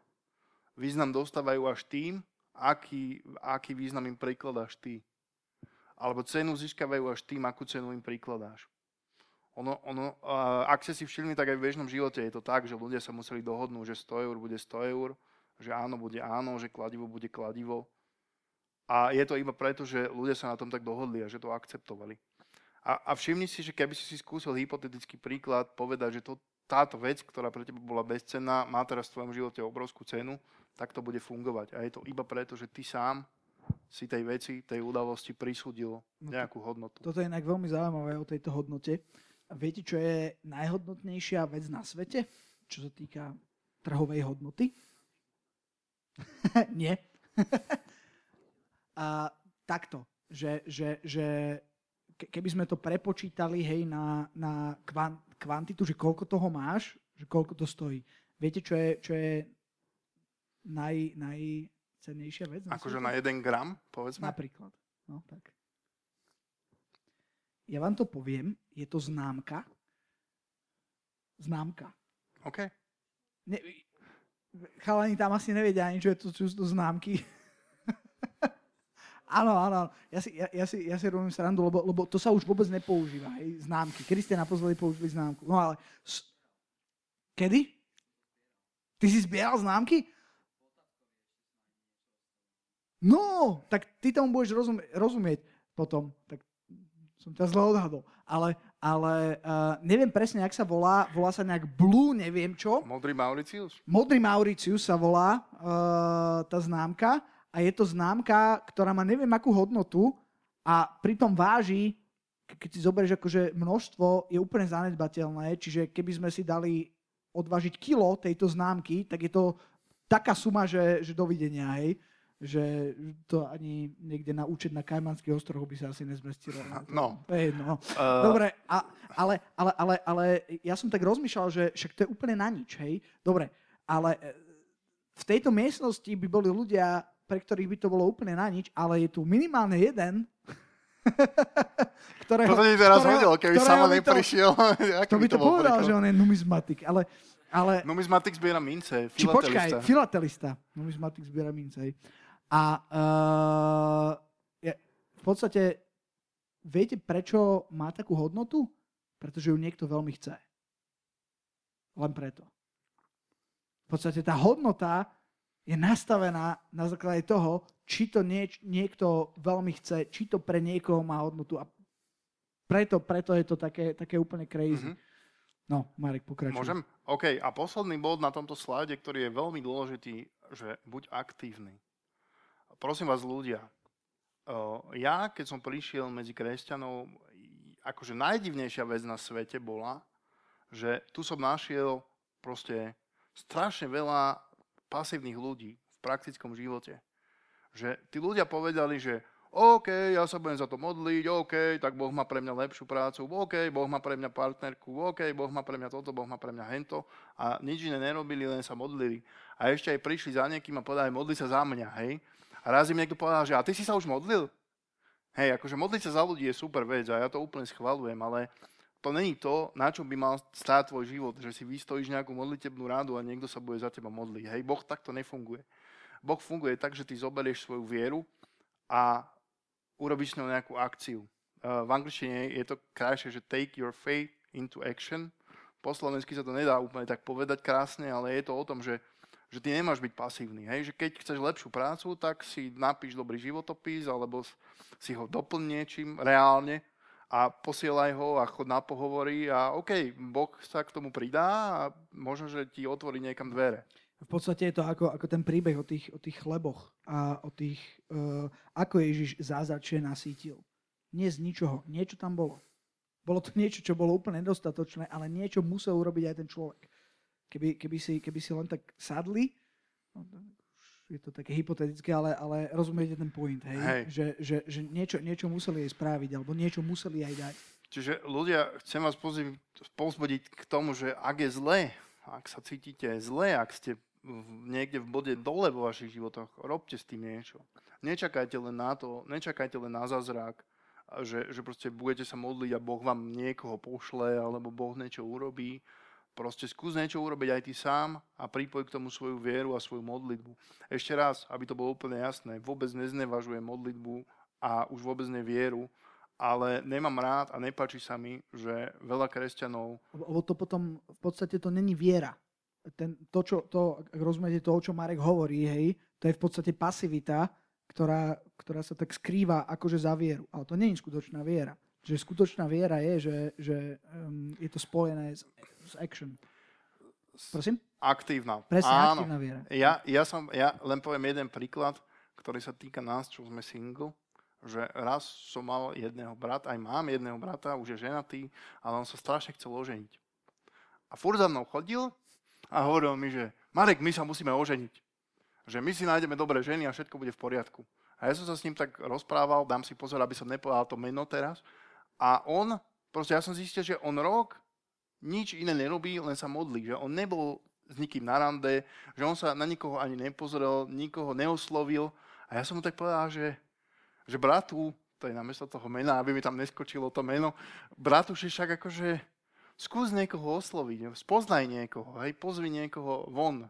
Význam dostávajú až tým, aký, aký význam im prikladáš ty. Alebo cenu získavajú až tým, akú cenu im prikladáš. Ono, ono, ak ste si všimli, tak aj v bežnom živote je to tak, že ľudia sa museli dohodnúť, že 100 eur bude 100 eur že áno bude áno, že kladivo bude kladivo. A je to iba preto, že ľudia sa na tom tak dohodli a že to akceptovali. A, a všimni si, že keby si si skúsil hypotetický príklad povedať, že to, táto vec, ktorá pre teba bola bezcenná, má teraz v tvojom živote obrovskú cenu, tak to bude fungovať. A je to iba preto, že ty sám si tej veci, tej udalosti prisúdil no nejakú hodnotu. Toto je inak veľmi zaujímavé o tejto hodnote. Viete, čo je najhodnotnejšia vec na svete, čo sa týka trhovej hodnoty? Nie. a takto, že, že, že keby sme to prepočítali hej, na, na kvant, kvantitu, že koľko toho máš, že koľko to stojí. Viete, čo je, čo je naj, najcennejšia vec? Akože na jeden gram, povedzme? Napríklad. No, tak. Ja vám to poviem, je to známka. Známka. OK. Ne, chalani tam asi nevedia ani, čo, je to, čo sú to známky. Áno, áno, ja si, ja, ja, si, ja si robím srandu, lebo, lebo to sa už vôbec nepoužíva, hej, známky. Kedy ste naposledy použili známku? No ale, kedy? Ty si zbieral známky? No, tak ty tomu budeš rozumie, rozumieť potom. Tak som ťa zle odhadol. Ale, ale uh, neviem presne, jak sa volá. Volá sa nejak Blue, neviem čo. Modrý Mauricius? Modrý Mauricius sa volá uh, tá známka. A je to známka, ktorá má neviem akú hodnotu a pritom váži, keď si zoberieš akože množstvo, je úplne zanedbateľné. Čiže keby sme si dali odvážiť kilo tejto známky, tak je to taká suma, že, že dovidenia, hej že to ani niekde na účet na Kajmanských ostrovoch by sa asi nezmestilo. No. Hey, no. Uh... Dobre, a, ale, ale, ale, ale ja som tak rozmýšľal, že však to je úplne na nič, hej. Dobre, ale e, v tejto miestnosti by boli ľudia, pre ktorých by to bolo úplne na nič, ale je tu minimálne jeden, ktorého... To som teraz vedel, keby sama neprišiel. To, to by to, to povedal, že on je numizmatik, ale... ale... Numizmatik zbiera mince, filatelista. Či počkaj, filatelista. Numizmatik zbiera mince, hej. A uh, je, v podstate viete, prečo má takú hodnotu? Pretože ju niekto veľmi chce. Len preto. V podstate tá hodnota je nastavená na základe toho, či to nie, niekto veľmi chce, či to pre niekoho má hodnotu. A preto, preto je to také, také úplne crazy. Mm-hmm. No, Marek, pokračuj. Môžem? OK. A posledný bod na tomto slajde, ktorý je veľmi dôležitý, že buď aktívny prosím vás ľudia, ja keď som prišiel medzi kresťanov, akože najdivnejšia vec na svete bola, že tu som našiel proste strašne veľa pasívnych ľudí v praktickom živote. Že tí ľudia povedali, že OK, ja sa budem za to modliť, OK, tak Boh má pre mňa lepšiu prácu, OK, Boh má pre mňa partnerku, OK, Boh má pre mňa toto, Boh má pre mňa hento a nič iné nerobili, len sa modlili. A ešte aj prišli za niekým a povedali, modli sa za mňa, hej. A raz im niekto povedal, že a ty si sa už modlil? Hej, akože modliť sa za ľudí je super vec a ja to úplne schvalujem, ale to není to, na čom by mal stáť tvoj život, že si vystojíš nejakú modlitebnú rádu a niekto sa bude za teba modliť. Hej, Boh takto nefunguje. Boh funguje tak, že ty zoberieš svoju vieru a urobíš s ňou nejakú akciu. Uh, v angličtine je to krajšie, že take your faith into action. Po slovensky sa to nedá úplne tak povedať krásne, ale je to o tom, že, že ty nemáš byť pasívny. Hej? Že keď chceš lepšiu prácu, tak si napíš dobrý životopis alebo si ho doplň niečím reálne a posielaj ho a chod na pohovory a OK, Boh sa k tomu pridá a možno, že ti otvorí niekam dvere. V podstate je to ako, ako ten príbeh o tých, o tých chleboch a o tých, uh, ako Ježiš zázračne nasítil. Nie z ničoho. Niečo tam bolo. Bolo to niečo, čo bolo úplne nedostatočné, ale niečo musel urobiť aj ten človek. Keby, keby, si, keby si len tak sadli, no, je to také hypotetické, ale, ale rozumiete ten point, hej? hej. Že, že, že niečo, niečo museli aj spraviť, alebo niečo museli aj dať. Čiže ľudia, chcem vás povzbudiť k tomu, že ak je zle, ak sa cítite zle, ak ste niekde v bode dole vo vašich životoch, robte s tým niečo. Nečakajte len na to, nečakajte len na zázrak, že, že proste budete sa modliť a Boh vám niekoho pošle, alebo Boh niečo urobí. Proste skús niečo urobiť aj ty sám a pripoj k tomu svoju vieru a svoju modlitbu. Ešte raz, aby to bolo úplne jasné, vôbec neznevažujem modlitbu a už vôbec nevieru, ale nemám rád a nepáči sa mi, že veľa kresťanov... Lebo to potom, v podstate to není viera. Ten, to, čo, to, ak rozumiete to, o čo Marek hovorí, hej, to je v podstate pasivita, ktorá, ktorá sa tak skrýva akože za vieru. Ale to je skutočná viera. Že skutočná viera je, že, že um, je to spojené s action. Prosím? Aktívna. Presne, Áno. aktívna viera. Ja, ja, som, ja len poviem jeden príklad, ktorý sa týka nás, čo sme single že raz som mal jedného brata, aj mám jedného brata, už je ženatý, ale on sa strašne chcel oženiť. A furt za mnou chodil a hovoril mi, že Marek, my sa musíme oženiť. Že my si nájdeme dobré ženy a všetko bude v poriadku. A ja som sa s ním tak rozprával, dám si pozor, aby som nepovedal to meno teraz. A on, proste ja som zistil, že on rok nič iné nerobí, len sa modlí. Že on nebol s nikým na rande, že on sa na nikoho ani nepozrel, nikoho neoslovil. A ja som mu tak povedal, že, že bratu, to je namiesto toho mena, aby mi tam neskočilo to meno, bratu, že však akože skús niekoho osloviť, spoznaj niekoho, hej, pozvi niekoho von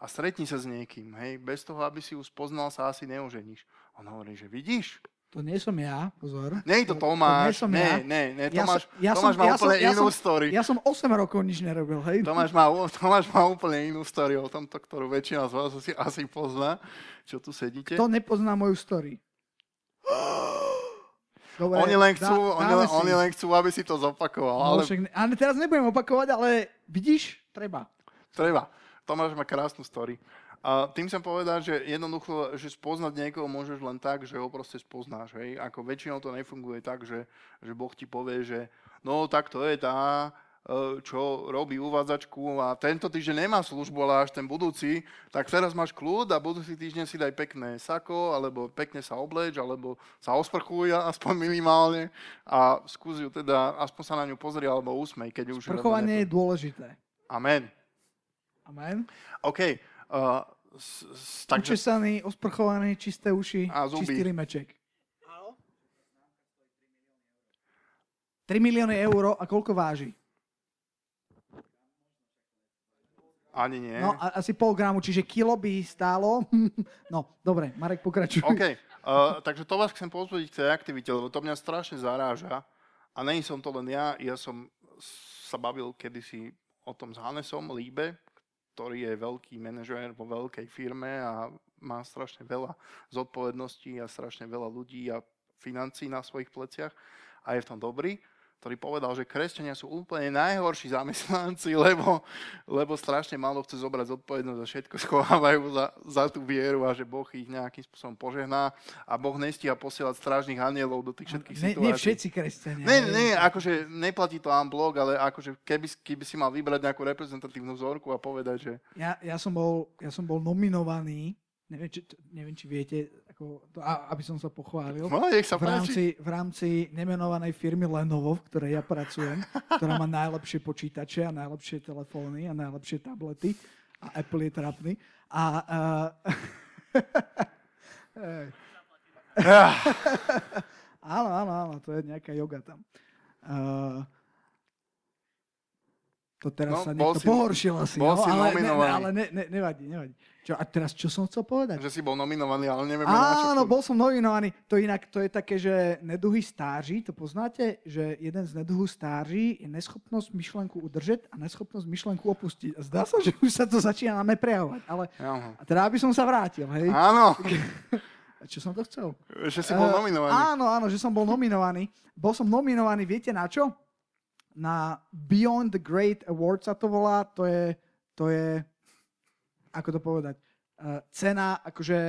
a stretni sa s niekým, hej, bez toho, aby si ju spoznal, sa asi neoženíš. On hovorí, že vidíš, to nie som ja, pozor. Nie je to Tomáš. To, to nie som ja. Nie, nie, Tomáš, ja som, Tomáš má ja úplne som, inú ja story. Ja som 8 rokov nič nerobil, hej. Tomáš má, Tomáš má úplne inú story o tomto, ktorú väčšina z vás asi, asi pozná, čo tu sedíte. Kto nepozná moju story? Dobre, oni, len chcú, dá, oni, len, oni len chcú, aby si to zopakoval. No, ale... Však, ale teraz nebudem opakovať, ale vidíš, treba. Treba. Tomáš má krásnu story. A tým chcem povedať, že jednoducho, že spoznať niekoho môžeš len tak, že ho proste spoznáš. Hej? Ako väčšinou to nefunguje tak, že, že Boh ti povie, že no tak to je tá, e, čo robí uvádzačku a tento týždeň nemá službu, ale až ten budúci, tak teraz máš kľud a budúci týždeň si daj pekné sako, alebo pekne sa obleč, alebo sa osprchuj aspoň minimálne a skús ju teda, aspoň sa na ňu pozri alebo usmej, keď už... Sprchovanie je dôležité. Amen. Amen. OK. Uh, s, s, takže... Učesaný, osprchovaný, čisté uši, a zuby. čistý rimeček. 3 milióny eur a koľko váži? Ani nie. No, asi pol gramu, čiže kilo by stálo. no, dobre, Marek, pokračuj. OK, uh, takže to vás chcem pozvodiť k tej aktivite, lebo to mňa strašne zaráža. A není som to len ja, ja som sa bavil kedysi o tom s Hanesom Líbe, ktorý je veľký manažér vo veľkej firme a má strašne veľa zodpovedností a strašne veľa ľudí a financí na svojich pleciach a je v tom dobrý ktorý povedal, že kresťania sú úplne najhorší zamestnanci, lebo, lebo strašne málo chce zobrať zodpovednosť za všetko, schovávajú za, za tú vieru a že Boh ich nejakým spôsobom požehná a Boh nestíha posielať strážnych anielov do tých všetkých ne, situácií. Nie všetci kresťania. Nie, nie, akože neplatí to blog, ale akože keby, keby si mal vybrať nejakú reprezentatívnu vzorku a povedať, že... Ja, ja, som, bol, ja som bol nominovaný neviem, či, neviem, či viete, ako, aby som sa pochválil, no, sa v, rámci, v rámci nemenovanej firmy Lenovo, v ktorej ja pracujem, ktorá má najlepšie počítače a najlepšie telefóny a najlepšie tablety a Apple je trapný. A, uh, áno, áno, áno, to je nejaká yoga tam. Uh, To teraz No, sa niekto si- pohoršil asi. bol no, si ale, ne, ne, nominovaný. ale ne, ne, nevadí, nevadí. Čo, a teraz čo som chcel povedať? Že si bol nominovaný, ale nevieme na čo. Áno, bol som nominovaný. To inak, to je také, že neduhy stáří, to poznáte? Že jeden z neduhů stáří je neschopnosť myšlenku udržet a neschopnosť myšlenku opustiť. A zdá sa, že už sa to začína na mňa prejavovať. Ale a teda, aby som sa vrátil, hej? Áno, čo som to chcel? že si bol Eh, nominovaný. Áno, áno, že som bol nominovaný. Bol som nominovaný, viete na čo? Na Beyond the Great Award sa to volá. To je, to je ako to povedať, uh, cena, akože,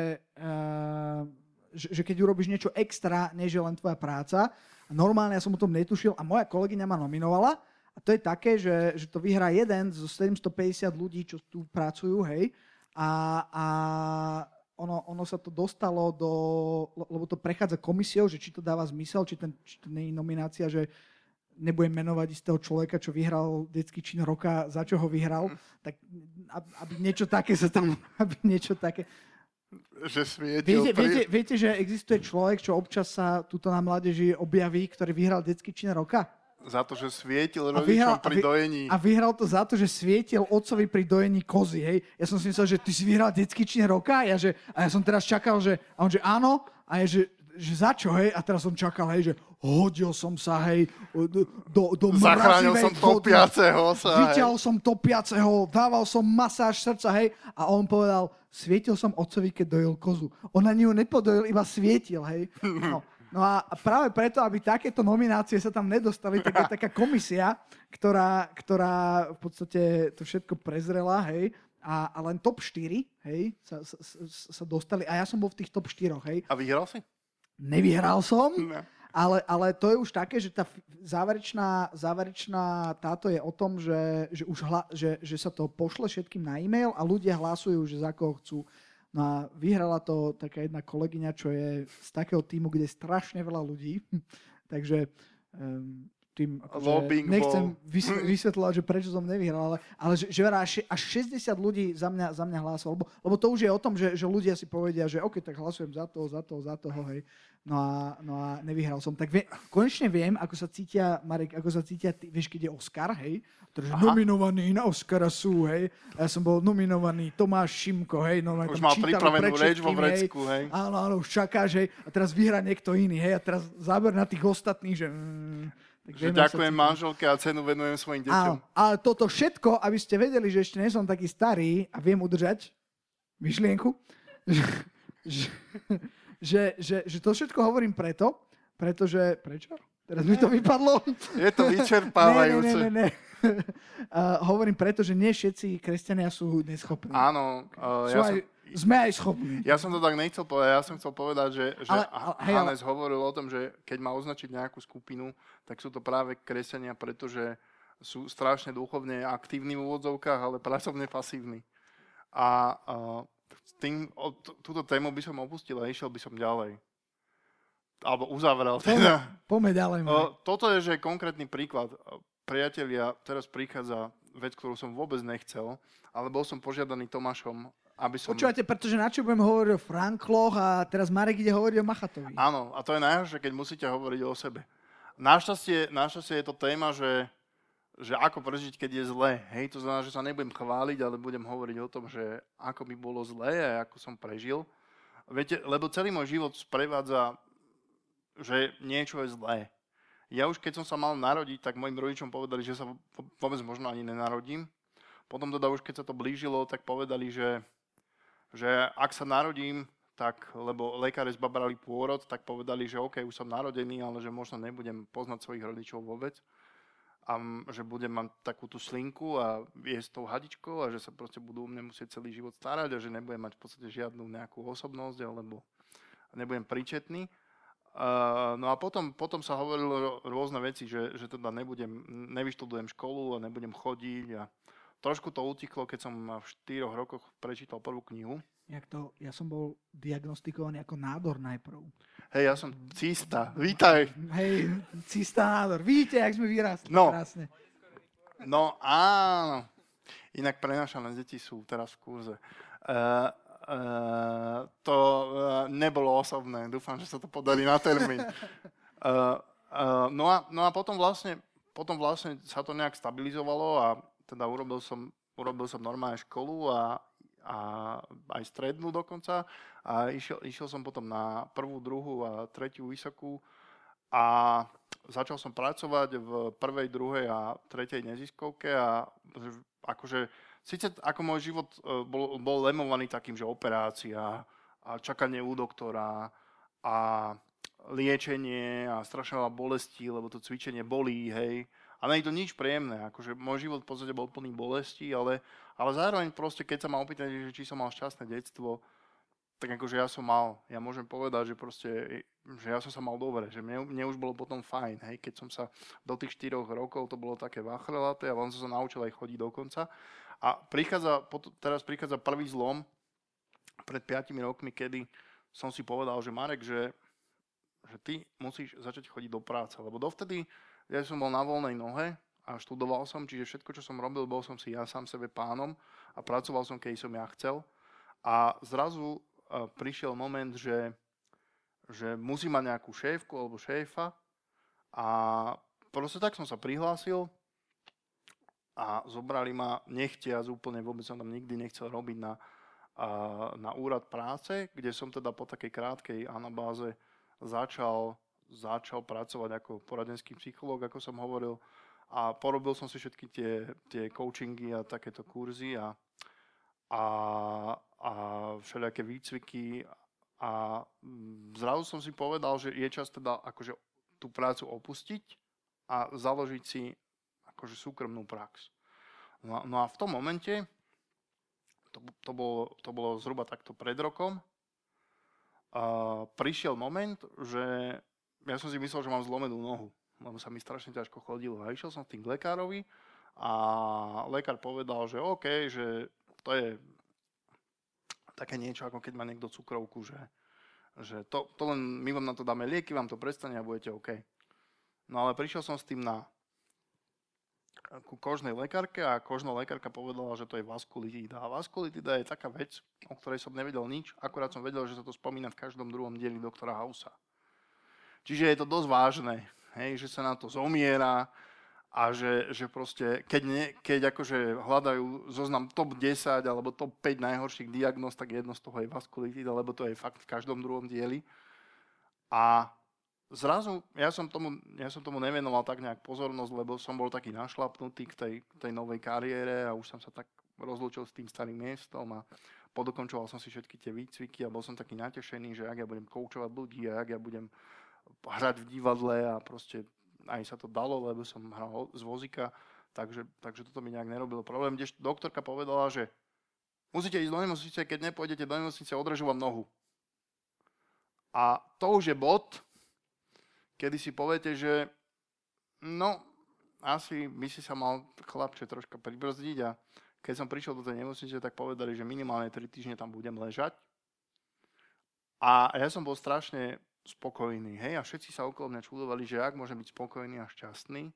uh, že, že keď urobíš niečo extra, než je len tvoja práca. Normálne ja som o tom netušil a moja kolegyňa ma nominovala. A to je také, že, že to vyhrá jeden zo 750 ľudí, čo tu pracujú, hej. A, a ono, ono sa to dostalo do, le- lebo to prechádza komisiou, že či to dáva zmysel, či, ten, či to nie je nominácia, že nebudem menovať istého človeka, čo vyhral detský čin roka, za čo ho vyhral, tak ab- aby niečo také sa tam, aby niečo také. Že. Viete, pri- viete, viete, že existuje človek, čo občas sa tuto na mládeži objaví, ktorý vyhral detský čin roka? Za to, že svietil A vyhral- rodičom pri a vy- dojení. A vyhral to za to, že svietil otcovi pri dojení kozy, hej. Ja som si myslel, že ty si vyhral detský čin roka ja, že, a ja som teraz čakal, že, a on že áno, a je, že, že za čo, hej? A teraz som čakal, hej, že hodil som sa, hej, do, do, Zachránil som topiaceho sa. hej. Vyťahol som topiaceho, dával som masáž srdca, hej. A on povedal, svietil som otcovi, keď dojil kozu. On ani ju nepodojil, iba svietil, hej. No. No a práve preto, aby takéto nominácie sa tam nedostali, tak je taká komisia, ktorá, ktorá v podstate to všetko prezrela, hej. A, a len top 4, hej, sa, sa- sa dostali. A ja som bol v tých top 4, hej. A vyhral si? Nevyhral som, Ne. ale, ale to je už také, že tá záverečná, záverečná táto je o tom, že, že, už hla, že, že sa to pošle všetkým na e-mail a ľudia hlasujú, že za koho chcú. No a vyhrala to taká jedna kolegyňa, čo je z takého týmu, kde je strašne veľa ľudí. Takže um, tým akože Lobbying nechcem bol- vys- vysvetľovať, že prečo som nevyhral, ale, ale že, že až, až 60 ľudí za mňa, za mňa hlasovalo. Lebo, lebo to už je o tom, že, že ľudia si povedia, že OK, tak hlasujem za toho, za toho, za toho, hej. No a, no a nevyhral som. Tak vie, konečne viem, ako sa cítia, Marek, ako sa cítia, ty, vieš, keď je Oscar, hej? Takže Aha. nominovaní na Oscara sú, hej. Ja som bol nominovaný Tomáš Šimko, hej. Normálne Už tam mal pripravenú reč vo hej. vrecku, hej. Áno, áno, už čakáš, hej. A teraz vyhrá niekto iný, hej. A teraz záber na tých ostatných, že... Mm, tak Že ďakujem manželke a cenu venujem svojim deťom. Áno, ale toto všetko, aby ste vedeli, že ešte nie som taký starý a viem udržať myšlienku, že, že, že, že, že to všetko hovorím preto, pretože... Prečo? Teraz mi to vypadlo. Je to vyčerpávajúce. Ne, ne, ne, ne. Uh, hovorím preto, že nie všetci kresťania sú neschopní. Áno, uh, sú ja, aj, som, schopní. ja som to tak nechcel povedať. Ja som chcel povedať, že, že Ale- ale, Hannes hovoril o tom, že keď má označiť nejakú skupinu, tak sú to práve kresťania, pretože sú strašne duchovne aktívni v úvodzovkách, ale pracovne pasívni. A s tým, o, t- túto tému by som opustil a išiel by som ďalej. Alebo uzavrel. Teda. Poďme ďalej. O, toto je, že konkrétny príklad. Priatelia, teraz prichádza vec, ktorú som vôbec nechcel, ale bol som požiadaný Tomášom, aby som... Počúvate, pretože na čo budeme hovoriť o Frankloch a teraz Marek ide hovoriť o Machatovi. Áno, a to je najhoršie, keď musíte hovoriť o sebe. Našťastie, našťastie je to téma, že, že ako prežiť, keď je zle. Hej, to znamená, že sa nebudem chváliť, ale budem hovoriť o tom, že ako mi bolo zle a ako som prežil. Viete, lebo celý môj život sprevádza, že niečo je zlé. Ja už keď som sa mal narodiť, tak mojim rodičom povedali, že sa vôbec možno ani nenarodím. Potom teda už keď sa to blížilo, tak povedali, že, že ak sa narodím, tak, lebo lekári zbabrali pôrod, tak povedali, že OK, už som narodený, ale že možno nebudem poznať svojich rodičov vôbec. A že budem mať takú tú slinku a jesť tou hadičkou a že sa proste budú o mňa musieť celý život starať a že nebudem mať v podstate žiadnu nejakú osobnosť alebo nebudem príčetný. Uh, no a potom, potom sa hovorilo rôzne veci, že, že teda nebudem, nevyštudujem školu a nebudem chodiť a trošku to utiklo, keď som v 4 rokoch prečítal prvú knihu. Jak to, ja som bol diagnostikovaný ako nádor najprv. Hej, ja som cista, vítaj. Hej, cistá nádor. Vidíte, jak sme vyrastli No. krásne. No áno. Inak prenašané deti sú teraz v kurze. Uh, uh, to uh, nebolo osobné. Dúfam, že sa to podarí na termín. Uh, uh, no, a, no a potom vlastne, potom vlastne sa to nejak stabilizovalo a teda urobil som, urobil som normálne školu a, a aj strednú dokonca a išiel, išiel som potom na prvú, druhú a tretiu vysokú a začal som pracovať v prvej, druhej a tretej neziskovke a akože síce ako môj život e, bol, bol lemovaný takým, že operácia a čakanie u doktora a liečenie a strašne veľa bolestí, lebo to cvičenie bolí, hej. A nie je to nič príjemné, akože môj život v podstate bol plný bolesti, ale, ale zároveň proste, keď sa ma opýtate, že či som mal šťastné detstvo, tak akože ja som mal, ja môžem povedať, že proste, že ja som sa mal dobre, že mne, mne už bolo potom fajn, hej, keď som sa do tých 4 rokov, to bolo také vachrelaté a on som sa naučil aj chodiť dokonca. A prichádza, teraz prichádza prvý zlom pred 5 rokmi, kedy som si povedal, že Marek, že, že ty musíš začať chodiť do práce, lebo dovtedy ja som bol na voľnej nohe a študoval som, čiže všetko, čo som robil, bol som si ja sám sebe pánom a pracoval som, keď som ja chcel. A zrazu prišiel moment, že, že musí mať nejakú šéfku alebo šéfa a proste tak som sa prihlásil a zobrali ma nechtiac úplne, vôbec som tam nikdy nechcel robiť na, na úrad práce, kde som teda po takej krátkej anabáze začal, začal pracovať ako poradenský psychológ, ako som hovoril a porobil som si všetky tie, tie coachingy a takéto kurzy a, a, a všelijaké výcviky a mm, zrazu som si povedal, že je čas teda akože tú prácu opustiť a založiť si akože súkromnú prax. No, no a v tom momente, to, to, bolo, to bolo zhruba takto pred rokom, a prišiel moment, že ja som si myslel, že mám zlomenú nohu, lebo sa mi strašne ťažko chodilo. A išiel som v tým k lekárovi a lekár povedal, že OK, že to je také niečo, ako keď má niekto cukrovku, že, že to, to len my vám na to dáme lieky, vám to prestane a budete OK. No ale prišiel som s tým na ku kožnej lekárke a kožná lekárka povedala, že to je vaskulitida. A vaskulitida je taká vec, o ktorej som nevedel nič, akurát som vedel, že sa to spomína v každom druhom dieli doktora Hausa. Čiže je to dosť vážne, hej, že sa na to zomiera, a že, že proste, keď, ne, keď akože hľadajú zoznam top 10 alebo top 5 najhorších diagnóz, tak jedno z toho je vaskulitida, lebo to je fakt v každom druhom dieli. A zrazu, ja som tomu, ja som tomu nevenoval tak nejak pozornosť, lebo som bol taký našlapnutý k tej, k tej novej kariére a už som sa tak rozlúčil s tým starým miestom a podokončoval som si všetky tie výcviky a bol som taký natešený, že ak ja budem koučovať ľudí a ak ja budem hrať v divadle a proste aj sa to dalo, lebo som hral z vozika, takže, takže toto mi nejak nerobilo problém. Kdež doktorka povedala, že musíte ísť do nemocnice, keď nepôjdete do nemocnice, odrežu vám nohu. A to už je bod, kedy si poviete, že no, asi by si sa mal chlapče troška pribrzdiť a keď som prišiel do tej nemocnice, tak povedali, že minimálne 3 týždne tam budem ležať. A ja som bol strašne spokojný. Hej? A všetci sa okolo mňa čudovali, že ak môžem byť spokojný a šťastný,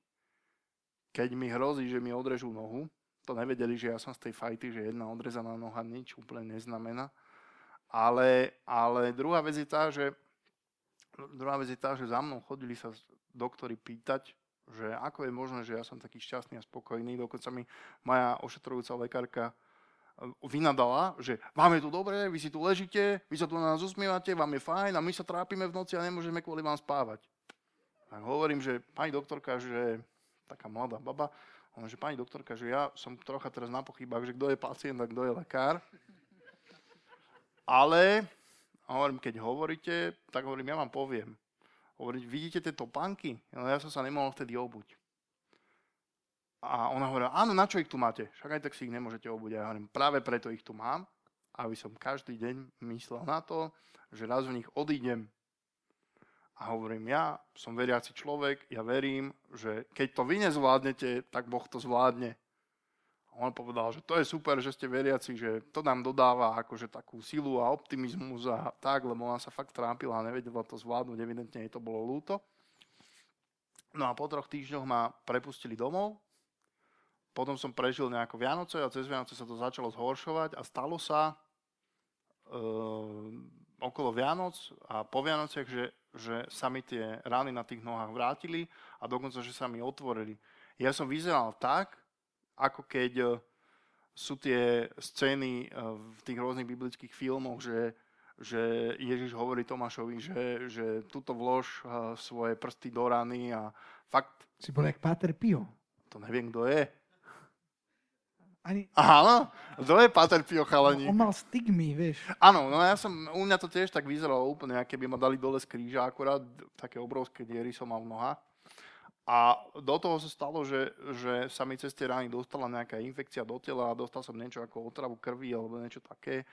keď mi hrozí, že mi odrežú nohu. To nevedeli, že ja som z tej fajty, že jedna odrezaná noha nič úplne neznamená. Ale, ale druhá vec je tá, že druhá vec je tá, že za mnou chodili sa doktori pýtať, že ako je možné, že ja som taký šťastný a spokojný. Dokonca mi moja ošetrujúca lekárka vynadala, že vám je tu dobre, vy si tu ležíte, vy sa tu na nás usmievate, vám je fajn a my sa trápime v noci a nemôžeme kvôli vám spávať. Tak hovorím, že pani doktorka, že taká mladá baba, ona, že pani doktorka, že ja som trocha teraz na pochybách, že kto je pacient a kto je lekár. Ale, hovorím, keď hovoríte, tak hovorím, ja vám poviem. Hovorím, vidíte tie topánky? No ja som sa nemohol vtedy obuť. A ona hovorila, áno, na čo ich tu máte? Však aj tak si ich nemôžete obuť. Ja hovorím, práve preto ich tu mám, aby som každý deň myslel na to, že raz v nich odídem. A hovorím, ja som veriaci človek, ja verím, že keď to vy nezvládnete, tak Boh to zvládne. A on povedal, že to je super, že ste veriaci, že to nám dodáva akože takú silu a optimizmus a tak, lebo ona sa fakt trápila a nevedela to zvládnuť, evidentne jej to bolo lúto. No a po troch týždňoch ma prepustili domov potom som prežil nejako Vianoce a cez Vianoce sa to začalo zhoršovať a stalo sa e, okolo Vianoc a po Vianociach, že, že sa mi tie rány na tých nohách vrátili a dokonca, že sa mi otvorili. Ja som vyzeral tak, ako keď uh, sú tie scény uh, v tých rôznych biblických filmoch, že, že Ježiš hovorí Tomášovi, že, že tuto vlož uh, svoje prsty do rany a fakt... Si bol jak Páter Pio. To neviem, kto je. Ani... Áno, to je Pater Pio chalani. On mal stigmy, vieš. Áno, no ja som, u mňa to tiež tak vyzeralo úplne, aké by ma dali dole z kríža akurát, také obrovské diery som mal v nohách. A do toho sa stalo, že, že sa mi cez tie rány dostala nejaká infekcia do tela a dostal som niečo ako otravu krvi alebo niečo také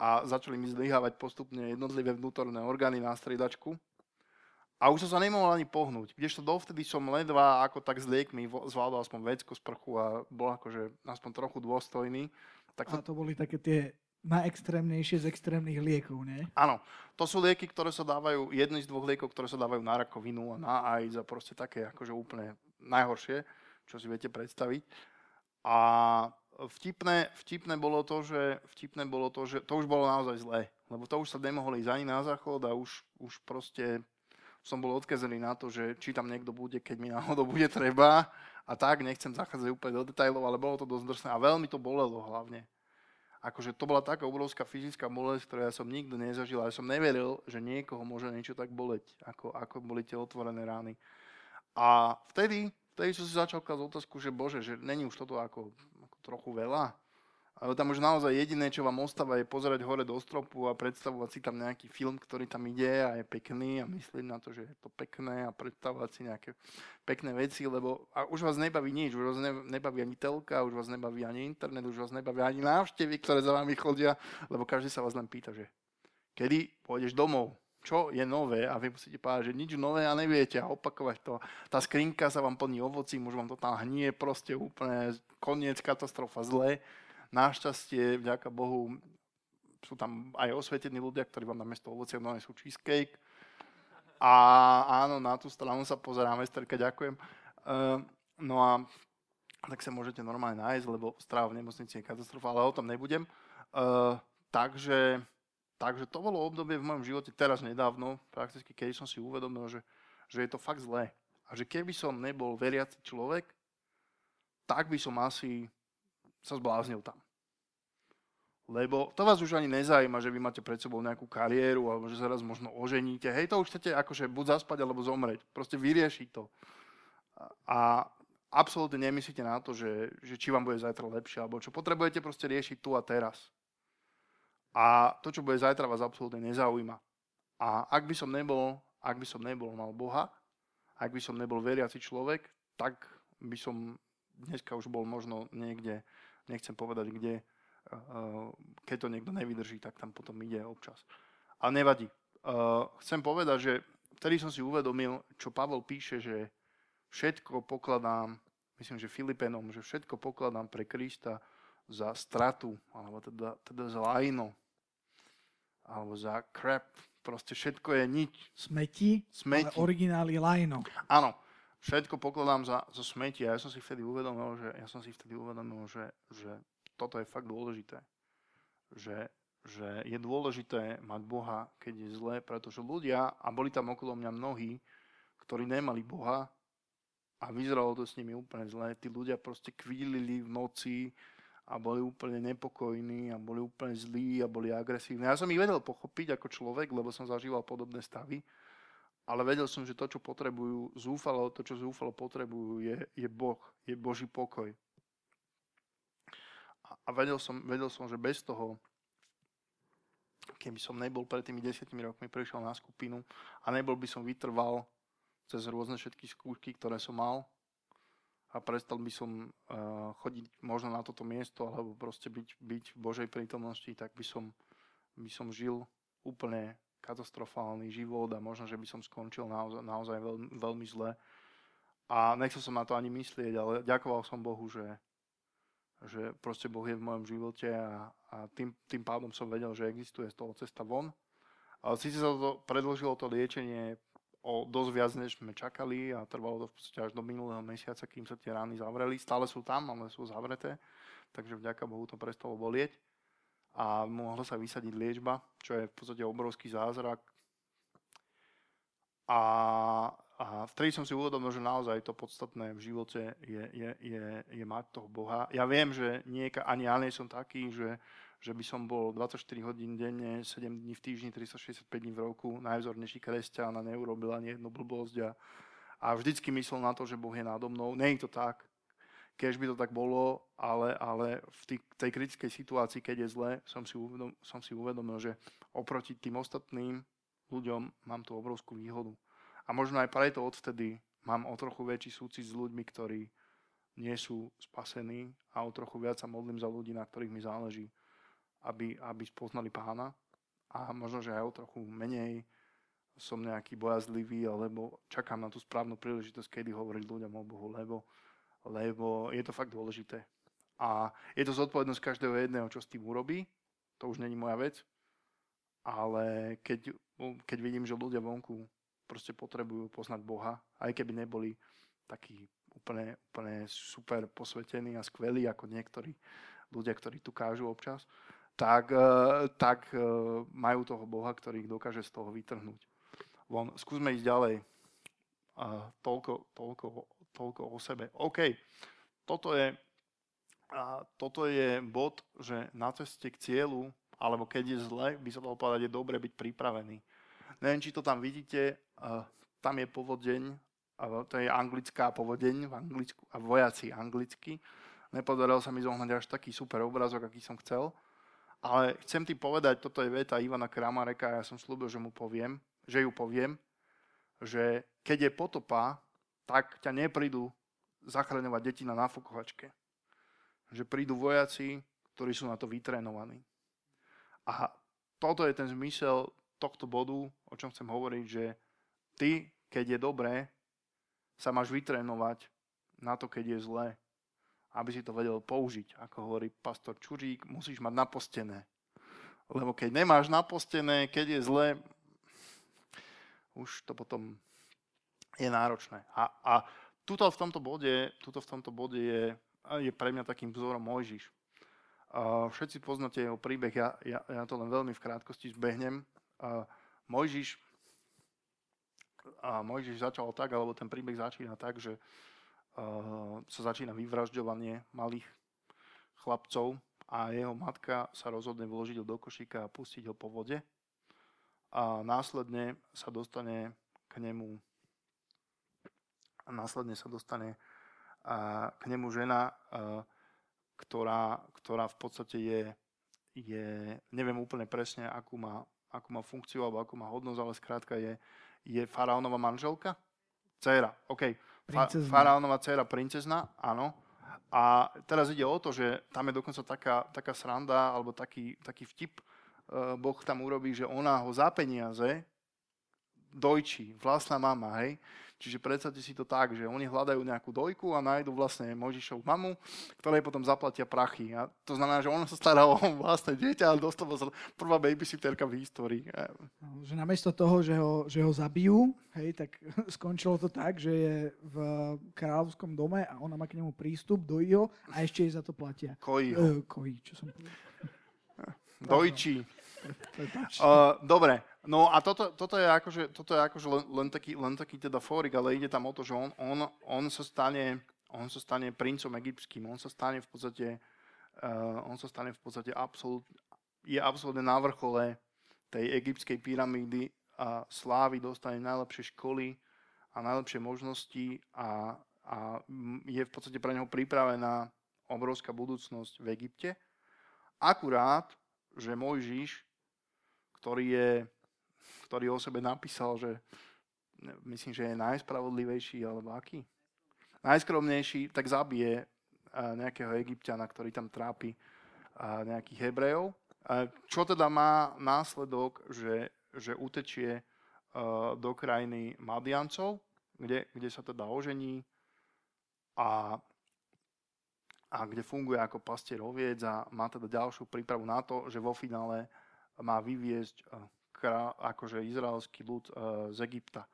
a začali mi zlyhávať postupne jednotlivé vnútorné orgány na striedačku a už som sa nemohol ani pohnúť. Kdežto dovtedy som ledva ako tak s liekmi zvládol aspoň vecko sprchu a bol akože aspoň trochu dôstojný. Tak to... A to boli také tie najextrémnejšie z extrémnych liekov, nie? Áno, to sú lieky, ktoré sa dávajú, jedný z dvoch liekov, ktoré sa dávajú na rakovinu a na AIDS a proste také akože úplne najhoršie, čo si viete predstaviť. A vtipné, vtipné bolo to, že, vtipné bolo to, že to už bolo naozaj zlé, lebo to už sa nemohli ísť ani na záchod a už, už proste som bol odkazený na to, že či tam niekto bude, keď mi náhodou bude treba. A tak, nechcem zachádzať úplne do detajlov, ale bolo to dosť drsné a veľmi to bolelo hlavne. Akože to bola taká obrovská fyzická bolesť, ktorú ja som nikdy nezažil, ale som neveril, že niekoho môže niečo tak boleť, ako, ako boli tie otvorené rány. A vtedy, vtedy som si začal klásť otázku, že bože, že není už toto ako, ako trochu veľa, ale tam už naozaj jediné, čo vám ostáva, je pozerať hore do stropu a predstavovať si tam nejaký film, ktorý tam ide a je pekný a myslieť na to, že je to pekné a predstavovať si nejaké pekné veci, lebo a už vás nebaví nič, už vás nebaví ani telka, už vás nebaví ani internet, už vás nebaví ani návštevy, ktoré za vami chodia, lebo každý sa vás len pýta, že kedy pôjdeš domov, čo je nové? A vy musíte povedať, že nič nové a neviete. A opakovať to. Tá skrinka sa vám plní ovocím, už vám to tam hnie proste úplne koniec, katastrofa, zlé Našťastie, vďaka Bohu, sú tam aj osvietení ľudia, ktorí vám na mesto ovocia sú cheesecake. A áno, na tú stranu sa pozeráme, Esterka, ďakujem. Uh, no a tak sa môžete normálne nájsť, lebo stráva v nemocnici je katastrofa, ale o tom nebudem. Uh, takže, takže to bolo obdobie v mojom živote teraz nedávno, prakticky, keď som si uvedomil, že, že je to fakt zlé. A že keby som nebol veriaci človek, tak by som asi sa zbláznil tam. Lebo to vás už ani nezajíma, že vy máte pred sebou nejakú kariéru, alebo že sa raz možno oženíte. Hej, to už chcete akože buď zaspať, alebo zomrieť. Proste vyriešiť to. A absolútne nemyslíte na to, že, že či vám bude zajtra lepšie, alebo čo. Potrebujete proste riešiť tu a teraz. A to, čo bude zajtra, vás absolútne nezaujíma. A ak by som nebol, ak by som nebol mal Boha, ak by som nebol veriaci človek, tak by som dneska už bol možno niekde nechcem povedať kde, keď to niekto nevydrží, tak tam potom ide občas. A nevadí. Eh, chcem povedať, že vtedy som si uvedomil, čo Pavel píše, že všetko pokladám, myslím, že Filipenom, že všetko pokladám pre Krista za stratu, alebo teda, teda za lajno, alebo za crap, proste všetko je nič. Smeti, Smeti. ale originál je lajno. Áno, všetko pokladám za, za smeti a ja som si vtedy uvedomil, že, ja som si vtedy uvedomil, že, že toto je fakt dôležité. Že, že je dôležité mať Boha, keď je zlé, pretože ľudia, a boli tam okolo mňa mnohí, ktorí nemali Boha a vyzeralo to s nimi úplne zlé. Tí ľudia proste kvílili v noci a boli úplne nepokojní a boli úplne zlí a boli agresívni. Ja som ich vedel pochopiť ako človek, lebo som zažíval podobné stavy ale vedel som, že to, čo potrebujú zúfalo, to, čo zúfalo potrebujú, je, je Boh, je Boží pokoj. A, vedel, som, vedel som, že bez toho, keby som nebol pred tými desiatimi rokmi prišiel na skupinu a nebol by som vytrval cez rôzne všetky skúšky, ktoré som mal a prestal by som uh, chodiť možno na toto miesto alebo proste byť, byť v Božej prítomnosti, tak by som, by som žil úplne katastrofálny život a možno, že by som skončil naozaj, naozaj veľmi, veľmi zle. A nechcel som na to ani myslieť, ale ďakoval som Bohu, že, že proste Boh je v mojom živote a, a tým, tým pádom som vedel, že existuje z toho cesta von. Ale síce sa to predložilo to liečenie o dosť viac, než sme čakali a trvalo to v podstate až do minulého mesiaca, kým sa tie rány zavreli. Stále sú tam, ale sú zavreté, takže vďaka Bohu to prestalo bolieť a mohla sa vysadiť liečba, čo je v podstate obrovský zázrak. A, a vtedy som si uvedomil, že naozaj to podstatné v živote je, je, je, je mať toho Boha. Ja viem, že nie, ani ja nie som taký, že, že by som bol 24 hodín denne, 7 dní v týždni, 365 dní v roku, najvzornejší kresťan a neurobil ani jednu blbosť a, a vždycky myslel na to, že Boh je nádo mnou. Nie je to tak. Keď by to tak bolo, ale, ale v tej kritickej situácii, keď je zle, som si, uvedom, som si uvedomil, že oproti tým ostatným ľuďom mám tú obrovskú výhodu a možno aj preto odvtedy mám o trochu väčší súcit s ľuďmi, ktorí nie sú spasení a o trochu viac sa modlím za ľudí, na ktorých mi záleží, aby, aby spoznali pána. A možno, že aj o trochu menej som nejaký bojazlivý, alebo čakám na tú správnu príležitosť, kedy hovoriť ľuďom o Bohu, lebo, lebo je to fakt dôležité. A je to zodpovednosť každého jedného, čo s tým urobí. To už není moja vec. Ale keď, keď vidím, že ľudia vonku proste potrebujú poznať Boha, aj keby neboli takí úplne, úplne super posvetení a skvelí ako niektorí ľudia, ktorí tu kážu občas, tak, e, tak e, majú toho Boha, ktorý ich dokáže z toho vytrhnúť. Von, skúsme ísť ďalej. A toľko, toľko, toľko o sebe. OK, toto je, a toto je bod, že na ceste k cieľu, alebo keď je zle, by sa dalo povedať, je dobre byť pripravený. Neviem, či to tam vidíte, tam je povodeň, to je anglická povodeň v Anglicku, a vojaci anglicky. Nepodarilo sa mi zohnať až taký super obrazok, aký som chcel. Ale chcem ti povedať, toto je veta Ivana Kramareka ja som slúbil, že mu poviem, že ju poviem, že keď je potopa, tak ťa neprídu zachraňovať deti na nafukovačke. Že prídu vojaci, ktorí sú na to vytrénovaní. A toto je ten zmysel tohto bodu, o čom chcem hovoriť, že ty, keď je dobré, sa máš vytrénovať na to, keď je zlé. Aby si to vedel použiť. Ako hovorí pastor Čurík, musíš mať napostené. Lebo keď nemáš napostené, keď je zlé, už to potom je náročné. A, a tuto v tomto bode, tuto v tomto bode je, je pre mňa takým vzorom Mojžiš. Všetci poznáte jeho príbeh, ja, ja, ja to len veľmi v krátkosti zbehnem. Mojžiš a Mojžiš začal tak, alebo ten príbeh začína tak, že sa začína vyvražďovanie malých chlapcov a jeho matka sa rozhodne vložiť ho do košíka a pustiť ho po vode. A následne sa dostane k nemu a následne sa dostane k nemu žena, ktorá, ktorá v podstate je, je, neviem úplne presne, akú má, akú má funkciu alebo akú má hodnosť, ale skrátka je, je faraónova manželka? Céra, OK. Princezna. Faraónova dcera, princezna, áno. A teraz ide o to, že tam je dokonca taká, taká sranda, alebo taký, taký vtip, uh, Boh tam urobí, že ona ho za peniaze dojčí, vlastná mama, hej. Čiže predstavte si to tak, že oni hľadajú nejakú dojku a nájdu vlastne Možišovu mamu, ktorej potom zaplatia prachy. A to znamená, že ona sa stará o vlastné dieťa a dostala sa prvá babysitterka v histórii. No, že namiesto toho, že ho, že ho zabijú, hej, tak skončilo to tak, že je v kráľovskom dome a ona má k nemu prístup, do ho a ešte jej za to platia. Kojí ho. Uh, kojí, čo som povedal. Dojčí. Uh, dobre, no a toto, toto je akože, toto je akože len, len, taký, len taký teda fórik, ale ide tam o to, že on, on, on, sa, stane, on sa stane princom egyptským, on sa stane v podstate, uh, on sa stane v podstate absolút, je absolútne na vrchole tej egyptskej pyramídy a slávy dostane najlepšie školy a najlepšie možnosti a, a je v podstate pre neho pripravená obrovská budúcnosť v Egypte. Akurát, že Mojžiš ktorý, je, ktorý o sebe napísal, že myslím, že je najspravodlivejší, alebo aký? Najskromnejší, tak zabije nejakého egyptiana, ktorý tam trápi nejakých Hebrejov. Čo teda má následok, že, že utečie do krajiny Madiancov, kde, kde sa teda ožení a, a kde funguje ako pastier oviec a má teda ďalšiu prípravu na to, že vo finále má vyviesť eh, akože izraelský ľud eh, z Egypta.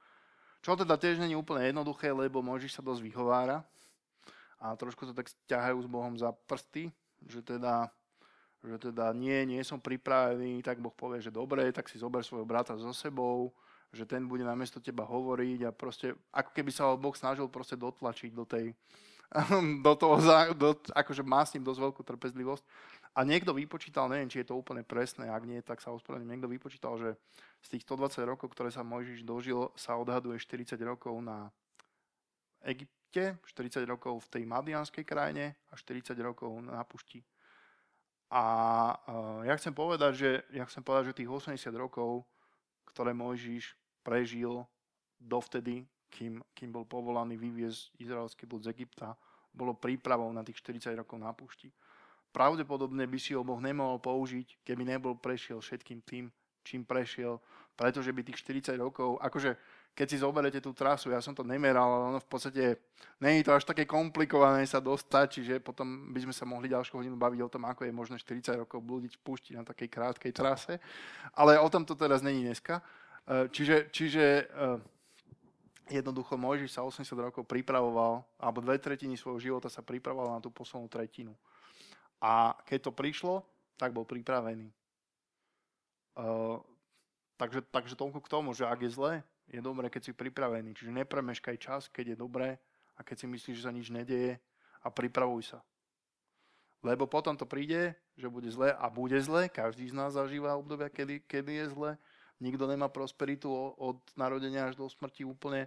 Čo teda tiež není úplne jednoduché, lebo Mojžiš sa dosť vyhovára a trošku sa tak ťahajú s Bohom za prsty, že teda, že teda nie, nie som pripravený, tak Boh povie, že dobre, tak si zober svojho brata so sebou, že ten bude namiesto teba hovoriť a proste, ako keby sa ho Boh snažil proste dotlačiť do tej, do toho, do, akože má s ním dosť veľkú trpezlivosť. A niekto vypočítal, neviem, či je to úplne presné, ak nie, tak sa ospravedlňujem, niekto vypočítal, že z tých 120 rokov, ktoré sa Mojžiš dožil, sa odhaduje 40 rokov na Egypte, 40 rokov v tej Madianskej krajine a 40 rokov na pušti. A uh, ja chcem povedať, že, ja chcem povedať, že tých 80 rokov, ktoré Mojžiš prežil dovtedy, kým, kým bol povolaný vyviezť izraelský ľud z Egypta, bolo prípravou na tých 40 rokov na púšti. Pravdepodobne by si ho Boh nemohol použiť, keby nebol prešiel všetkým tým, čím prešiel, pretože by tých 40 rokov, akože keď si zoberete tú trasu, ja som to nemeral, ale ono v podstate je to až také komplikované sa dostať, čiže potom by sme sa mohli ďalšiu hodinu baviť o tom, ako je možné 40 rokov blúdiť v púšti na takej krátkej trase, ale o tom to teraz není dneska. E, čiže, čiže e, jednoducho Mojžiš sa 80 rokov pripravoval, alebo dve tretiny svojho života sa pripravoval na tú poslednú tretinu. A keď to prišlo, tak bol pripravený. Uh, takže, takže toľko k tomu, že ak je zle, je dobré, keď si pripravený. Čiže nepremeškaj čas, keď je dobré a keď si myslíš, že sa nič nedeje a pripravuj sa. Lebo potom to príde, že bude zle a bude zle. Každý z nás zažíva obdobia, kedy, kedy je zle nikto nemá prosperitu od narodenia až do smrti úplne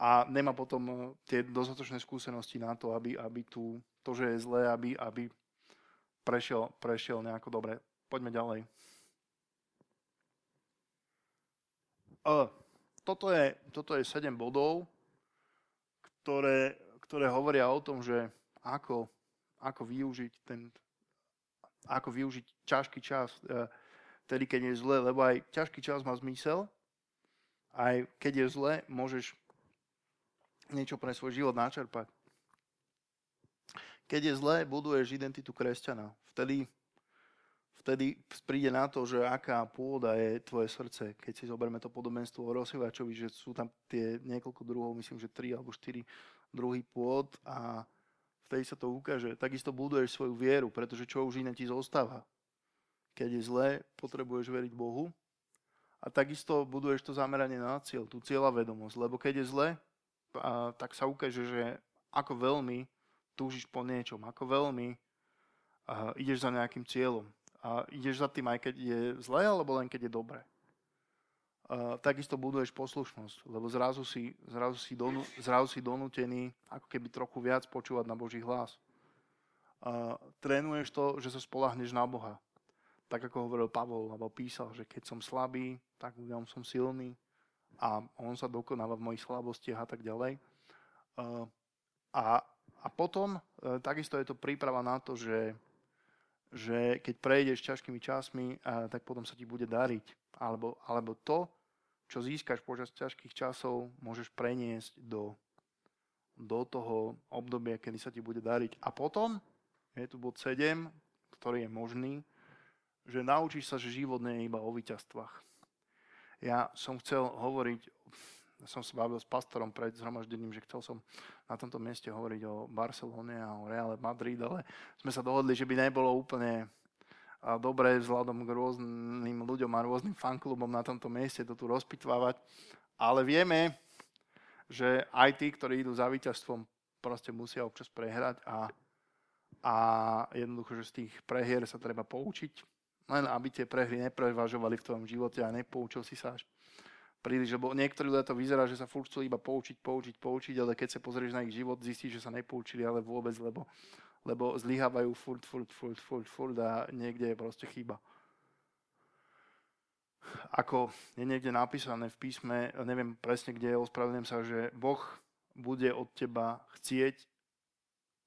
a nemá potom e, tie dostatočné skúsenosti na to, aby, aby tu, to, že je zlé, aby, aby prešiel, prešiel nejako dobre. Poďme ďalej. Toto, je, toto je 7 bodov, ktoré, ktoré hovoria o tom, že ako, ako využiť ten ako využiť ťažký čas. Uh, vtedy, keď je zle, lebo aj ťažký čas má zmysel, aj keď je zle, môžeš niečo pre svoj život načerpať. Keď je zle, buduješ identitu kresťana. Vtedy, vtedy príde na to, že aká pôda je tvoje srdce. Keď si zoberme to podobenstvo o rozsývačovi, že sú tam tie niekoľko druhov, myslím, že tri alebo štyri druhý pôd a vtedy sa to ukáže. Takisto buduješ svoju vieru, pretože čo už iné ti zostáva. Keď je zlé, potrebuješ veriť Bohu. A takisto buduješ to zameranie na cieľ, tú vedomosť. Lebo keď je zle, a, tak sa ukáže, že ako veľmi túžiš po niečom, ako veľmi a, ideš za nejakým cieľom. A ideš za tým aj keď je zlé, alebo len keď je dobré. A, takisto buduješ poslušnosť, lebo zrazu si, zrazu, si donu, zrazu si donútený ako keby trochu viac počúvať na Boží hlas. A, trénuješ to, že sa spolahneš na Boha tak ako hovoril Pavol, alebo písal, že keď som slabý, tak v som silný a on sa dokonáva v mojich slabostiach a tak ďalej. A, a potom e, takisto je to príprava na to, že, že keď prejdeš ťažkými časmi, tak potom sa ti bude dariť. Alebo, alebo to, čo získaš počas ťažkých časov, môžeš preniesť do, do toho obdobia, kedy sa ti bude dariť. A potom je tu bod 7, ktorý je možný, že naučíš sa, že život nie je iba o víťazstvách. Ja som chcel hovoriť, som sa bavil s pastorom pred zhromaždením, že chcel som na tomto mieste hovoriť o Barcelone a o Reale Madrid, ale sme sa dohodli, že by nebolo úplne dobré vzhľadom k rôznym ľuďom a rôznym fanklubom na tomto mieste to tu rozpitvávať. Ale vieme, že aj tí, ktorí idú za víťazstvom, proste musia občas prehrať a, a jednoducho, že z tých prehier sa treba poučiť len aby tie prehry neprevažovali v tvojom živote a nepoučil si sa až príliš, lebo niektorí ľudia to vyzerá, že sa furt chcú iba poučiť, poučiť, poučiť, ale keď sa pozrieš na ich život, zistíš, že sa nepoučili, ale vôbec, lebo, lebo zlyhávajú furt, furt, furt, furt, furt a niekde je proste chyba. Ako je niekde napísané v písme, neviem presne kde, ospravedlňujem sa, že Boh bude od teba chcieť,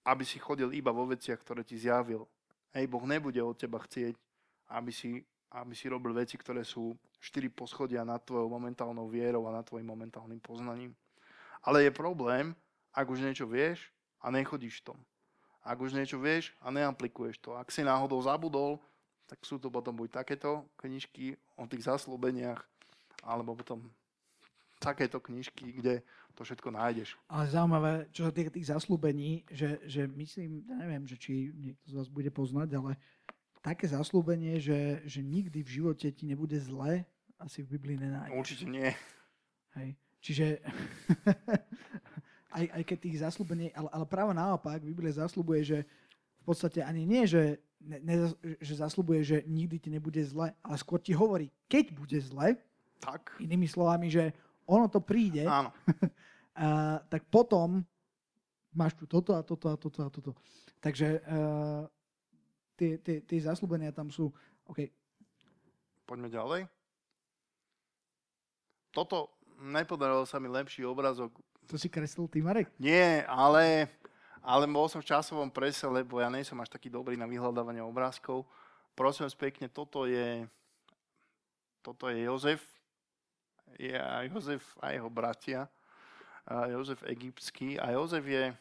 aby si chodil iba vo veciach, ktoré ti zjavil. Hej, Boh nebude od teba chcieť, aby si, aby si robil veci, ktoré sú štyri poschodia nad tvojou momentálnou vierou a nad tvojim momentálnym poznaním. Ale je problém, ak už niečo vieš a nechodíš v tom. Ak už niečo vieš a neaplikuješ to. Ak si náhodou zabudol, tak sú to potom buď takéto knižky o tých zaslúbeniach, alebo potom takéto knižky, kde to všetko nájdeš. Ale zaujímavé, čo sa týka tých zaslúbení, že, že myslím, neviem, že či niekto z vás bude poznať, ale také zaslúbenie, že, že nikdy v živote ti nebude zle, asi v Biblii nenájdeš. Určite nie. Hej. Čiže aj, aj keď tých zaslúbení, ale, ale práve naopak, Biblia zaslúbuje, že v podstate ani nie, že, ne, ne, že zaslúbuje, že nikdy ti nebude zle, ale skôr ti hovorí, keď bude zle, Tak. inými slovami, že ono to príde, Áno. a, tak potom máš tu toto a toto a toto a toto. Takže uh, tie, tie, tie zaslúbenia tam sú, OK, Poďme ďalej. Toto nepodarilo sa mi lepší obrázok. to si kreslil ty, Marek? Nie, ale, ale bol som v časovom prese, lebo ja nie som až taký dobrý na vyhľadávanie obrázkov. Prosím vás pekne, toto je, toto je Jozef. Je Jozef a jeho bratia. Jozef egyptský. A Jozef je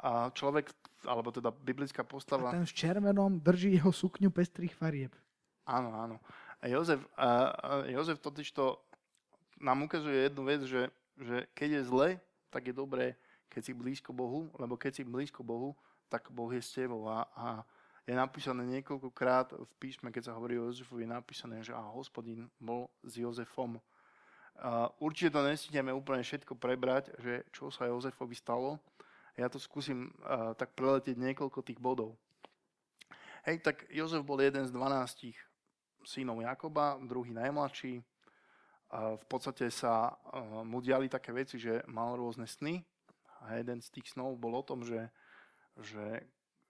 a človek, alebo teda biblická A postava. ten v červenom drží jeho sukňu pestrých farieb. Áno, áno. A Jozef, a, a Jozef totižto nám ukazuje jednu vec, že, že keď je zle, tak je dobré, keď si blízko Bohu, lebo keď si blízko Bohu, tak Boh je s tebou. A, a je napísané niekoľkokrát v písme, keď sa hovorí o Jozefovi, je napísané, že a hospodin bol s Jozefom. A určite to nesítime úplne všetko prebrať, že čo sa Jozefovi stalo. Ja to skúsim uh, tak preletieť niekoľko tých bodov. Hej, tak Jozef bol jeden z 12 synov Jakoba, druhý najmladší. A v podstate sa uh, mu diali také veci, že mal rôzne sny a jeden z tých snov bol o tom, že, že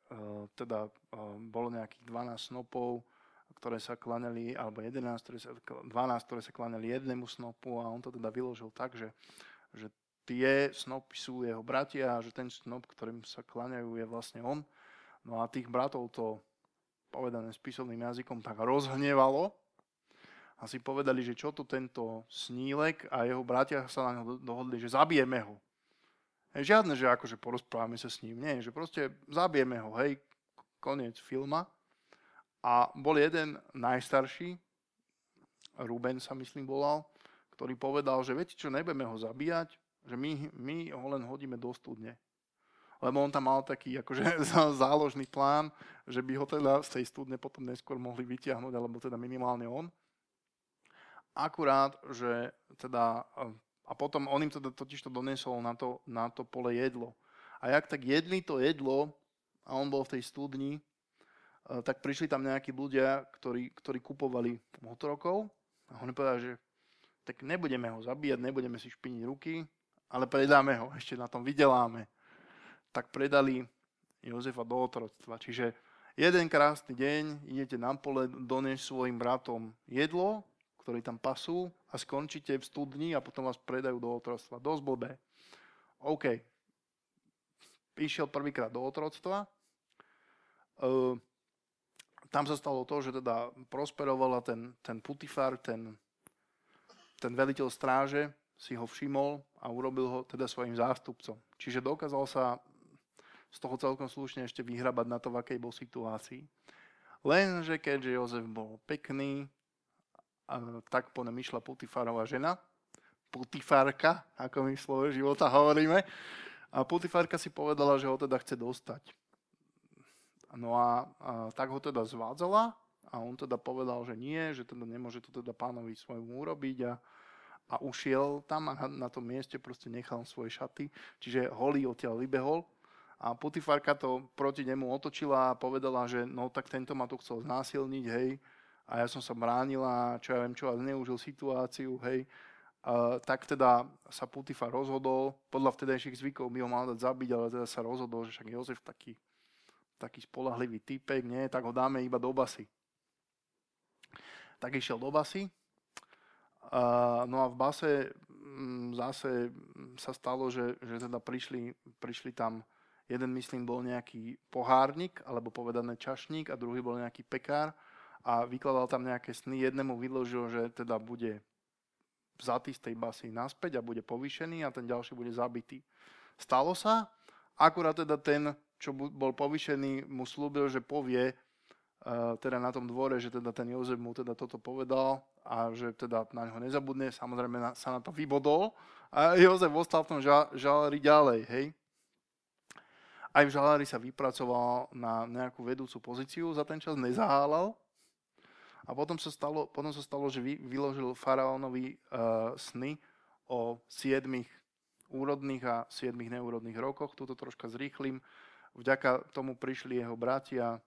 uh, teda uh, bolo nejakých 12 snopov, ktoré sa klanali, alebo 11, ktoré sa, 12, ktoré sa klanali jednému snopu a on to teda vyložil tak, že, že tie snopy sú jeho bratia a že ten snop, ktorým sa klaňajú, je vlastne on. No a tých bratov to povedané spisovným jazykom tak rozhnevalo a si povedali, že čo tu tento snílek a jeho bratia sa na ňo dohodli, že zabijeme ho. Hej, žiadne, že akože porozprávame sa s ním. Nie, že proste zabijeme ho, hej, koniec filma. A bol jeden najstarší, Ruben sa myslím volal, ktorý povedal, že viete čo, nebudeme ho zabíjať, že my, my ho len hodíme do studne. Lebo on tam mal taký akože záložný plán, že by ho teda z tej studne potom neskôr mohli vytiahnuť, alebo teda minimálne on. Akurát, že teda, a potom on im teda totiž to donesol na to, na to pole jedlo. A jak tak jedli to jedlo, a on bol v tej studni, tak prišli tam nejakí ľudia, ktorí, ktorí kupovali motorokov a oni povedali, že tak nebudeme ho zabíjať, nebudeme si špiniť ruky, ale predáme ho, ešte na tom vydeláme. Tak predali Jozefa do otroctva. Čiže jeden krásny deň idete na pole, doniesť svojim bratom jedlo, ktorí tam pasú a skončíte v studni a potom vás predajú do otroctva. Dosť blbé. OK. Išiel prvýkrát do otroctva. Uh, tam sa stalo to, že teda prosperovala ten, ten Putifar, ten, ten veliteľ stráže, si ho všimol a urobil ho teda svojim zástupcom. Čiže dokázal sa z toho celkom slušne ešte vyhrabať na to, v akej bol situácii. Lenže keďže Jozef bol pekný, tak po ňom išla Putifarová žena, Putifárka, ako my v slove života hovoríme, a Putifárka si povedala, že ho teda chce dostať. No a, a tak ho teda zvádzala a on teda povedal, že nie, že teda nemôže to teda pánovi svojmu urobiť a, a ušiel tam a na tom mieste proste nechal svoje šaty, čiže holý odtiaľ vybehol a Putifárka to proti nemu otočila a povedala, že no tak tento ma tu chcel znásilniť, hej, a ja som sa bránila, čo ja viem čo, a zneužil situáciu, hej, Uh, tak teda sa Putifar rozhodol, podľa vtedajších zvykov by ho mal dať zabiť, ale teda sa rozhodol, že však Jozef taký, taký spolahlivý typek, nie, tak ho dáme iba do basy. Tak išiel do basy, no a v base m, zase sa stalo, že, že teda prišli, prišli tam, jeden myslím bol nejaký pohárnik, alebo povedané čašník a druhý bol nejaký pekár a vykladal tam nejaké sny, jednému vyložil, že teda bude vzatý z tej basy naspäť a bude povýšený a ten ďalší bude zabitý. Stalo sa, akurát teda ten, čo bol povýšený, mu slúbil, že povie uh, teda na tom dvore, že teda ten Jozef mu teda toto povedal a že teda na neho nezabudne, samozrejme na, sa na to vybodol a Jozef ostal v tom ža, žalári ďalej, hej. Aj v žalári sa vypracoval na nejakú vedúcu pozíciu, za ten čas nezahálal, A potom sa stalo, potom sa stalo že vy, vyložil faraónovi uh, sny o siedmých úrodných a siedmých neúrodných rokoch. Tuto troška zrýchlim. Vďaka tomu prišli jeho bratia uh,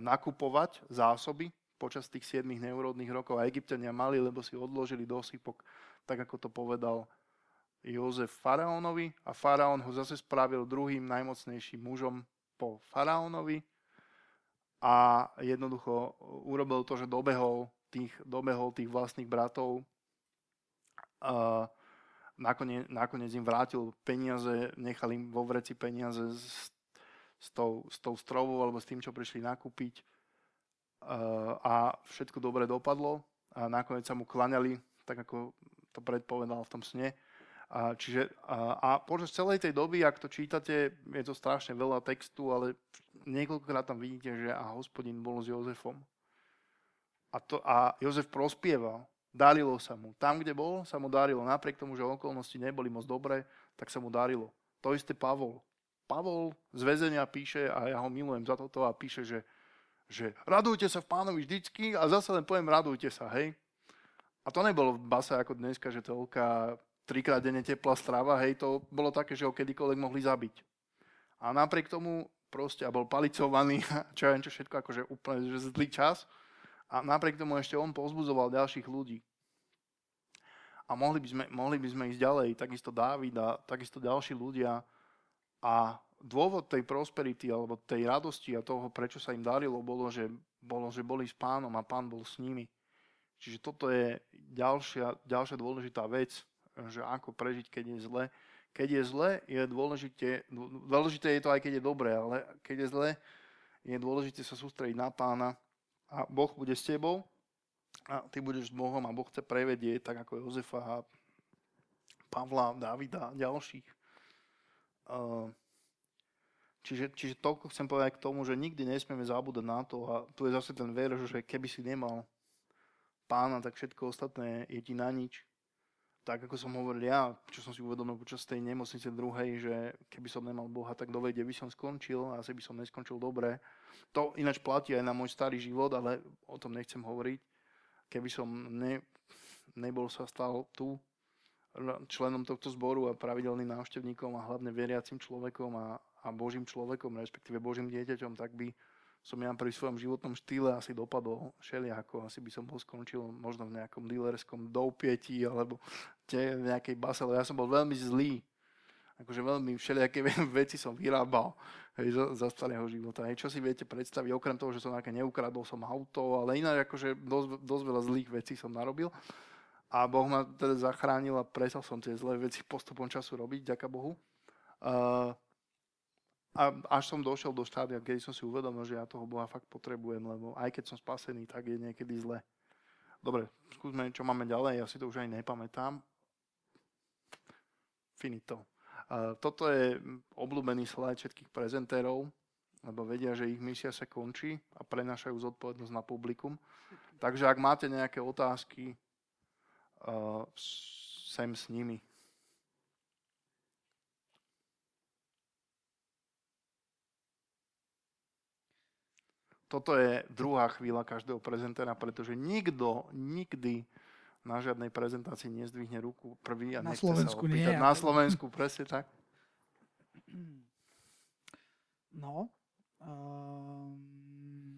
nakupovať zásoby počas tých siedmých neúrodných rokov a Egyptiania mali, lebo si odložili dosypok, tak ako to povedal Jozef faraónovi a faraón ho zase spravil druhým najmocnejším mužom po faraónovi a jednoducho urobil to, že dobehol tých, dobehol tých vlastných bratov. A nakoniec, nakoniec im vrátil peniaze, nechal im vo vreci peniaze s, s, tou, s tou strovou alebo s tým, čo prišli nakúpiť. A všetko dobre dopadlo a nakoniec sa mu klaňali, tak ako to predpovedal v tom sne. A, čiže, a, a počas celej tej doby, ak to čítate, je to strašne veľa textu, ale niekoľkokrát tam vidíte, že a hospodin bol s Jozefom. A, to, a Jozef prospieval, darilo sa mu. Tam, kde bol, sa mu darilo. Napriek tomu, že okolnosti neboli moc dobré, tak sa mu darilo. To isté Pavol. Pavol z väzenia píše, a ja ho milujem za toto, a píše, že, že radujte sa v pánovi vždycky a zase len poviem radujte sa, hej. A to nebolo v base ako dneska, že toľka trikrát denne teplá strava, hej, to bolo také, že ho kedykoľvek mohli zabiť. A napriek tomu proste, a bol palicovaný, čo ja čo všetko, akože úplne že zlý čas. A napriek tomu ešte on pozbudzoval ďalších ľudí. A mohli by sme, mohli by sme ísť ďalej, takisto Dávid a takisto ďalší ľudia. A dôvod tej prosperity alebo tej radosti a toho, prečo sa im darilo, bolo, že, bolo, že boli s pánom a pán bol s nimi. Čiže toto je ďalšia, ďalšia dôležitá vec, že ako prežiť, keď je zle. Keď je zle, je dôležité, dôležité je to aj keď je dobré, ale keď je zle, je dôležité sa sústrediť na pána a Boh bude s tebou a ty budeš s Bohom a Boh chce prevedieť, tak ako Jozefa a Pavla, Davida a ďalších. Čiže, čiže toľko chcem povedať k tomu, že nikdy nesmieme zabúdať na to a tu je zase ten verš, že keby si nemal pána, tak všetko ostatné je ti na nič tak ako som hovoril ja, čo som si uvedomil počas tej nemocnice druhej, že keby som nemal Boha, tak dovede by som skončil a asi by som neskončil dobre. To ináč platí aj na môj starý život, ale o tom nechcem hovoriť. Keby som ne, nebol sa stal tu členom tohto zboru a pravidelným návštevníkom a hlavne veriacim človekom a, a Božím človekom, respektíve Božím dieťaťom, tak by som ja pri svojom životnom štýle asi dopadol všelijako. Asi by som bol skončil možno v nejakom dealerskom doupieti alebo v nejakej base, ale ja som bol veľmi zlý. Akože veľmi všelijaké veci som vyrábal hej, za, za starého života. Hej, čo si viete predstaviť, okrem toho, že som nejaké neukradol som auto, ale inak akože dosť, dosť veľa zlých vecí som narobil. A Boh ma teda zachránil a presal som tie zlé veci postupom času robiť, ďaká Bohu. Uh, a až som došiel do štádia, keď som si uvedomil, že ja toho Boha fakt potrebujem, lebo aj keď som spasený, tak je niekedy zle. Dobre, skúsme, čo máme ďalej, ja si to už aj nepamätám. Finito. Uh, toto je obľúbený slajd všetkých prezentérov, lebo vedia, že ich misia sa končí a prenašajú zodpovednosť na publikum. Takže ak máte nejaké otázky, uh, sem s nimi. Toto je druhá chvíľa každého prezentéra, pretože nikto nikdy na žiadnej prezentácii nezdvihne ruku prvý a na Slovensku sa opýtať. Nie, na Slovensku, presne tak. No, um,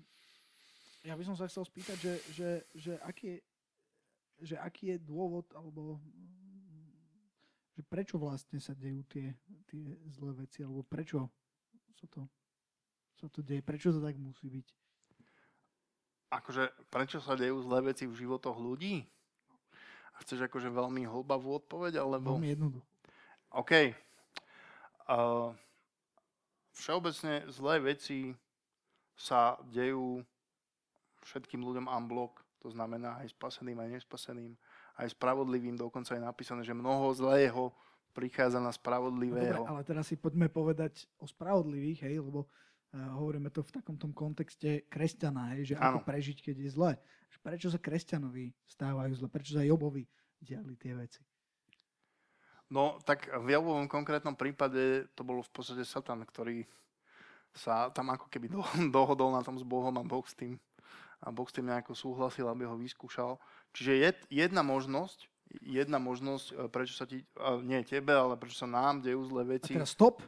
ja by som sa chcel spýtať, že, že, že, aký, že aký je dôvod, alebo že prečo vlastne sa dejú tie, tie zlé veci, alebo prečo sa to, sa to deje, prečo to tak musí byť? Akože prečo sa dejú zlé veci v životoch ľudí? A chceš akože veľmi hlbavú odpoveď, alebo... Veľmi jednoducho. OK. Uh, všeobecne zlé veci sa dejú všetkým ľuďom unblock, to znamená aj spaseným, aj nespaseným, aj spravodlivým, dokonca je napísané, že mnoho zlého prichádza na spravodlivého. No, dobre, ale teraz si poďme povedať o spravodlivých, hej, lebo hovoríme to v takom tom kontexte kresťana, hej, že ano. ako prežiť, keď je zle. Prečo sa kresťanovi stávajú zle? Prečo sa Jobovi diali tie veci? No, tak v Jobovom konkrétnom prípade to bolo v podstate Satan, ktorý sa tam ako keby do, dohodol na tom s Bohom a Boh s tým a Boh s tým nejako súhlasil, aby ho vyskúšal. Čiže je jedna možnosť, jedna možnosť, e, prečo sa ti, nie tebe, ale prečo sa nám dejú zlé veci. A teraz stop.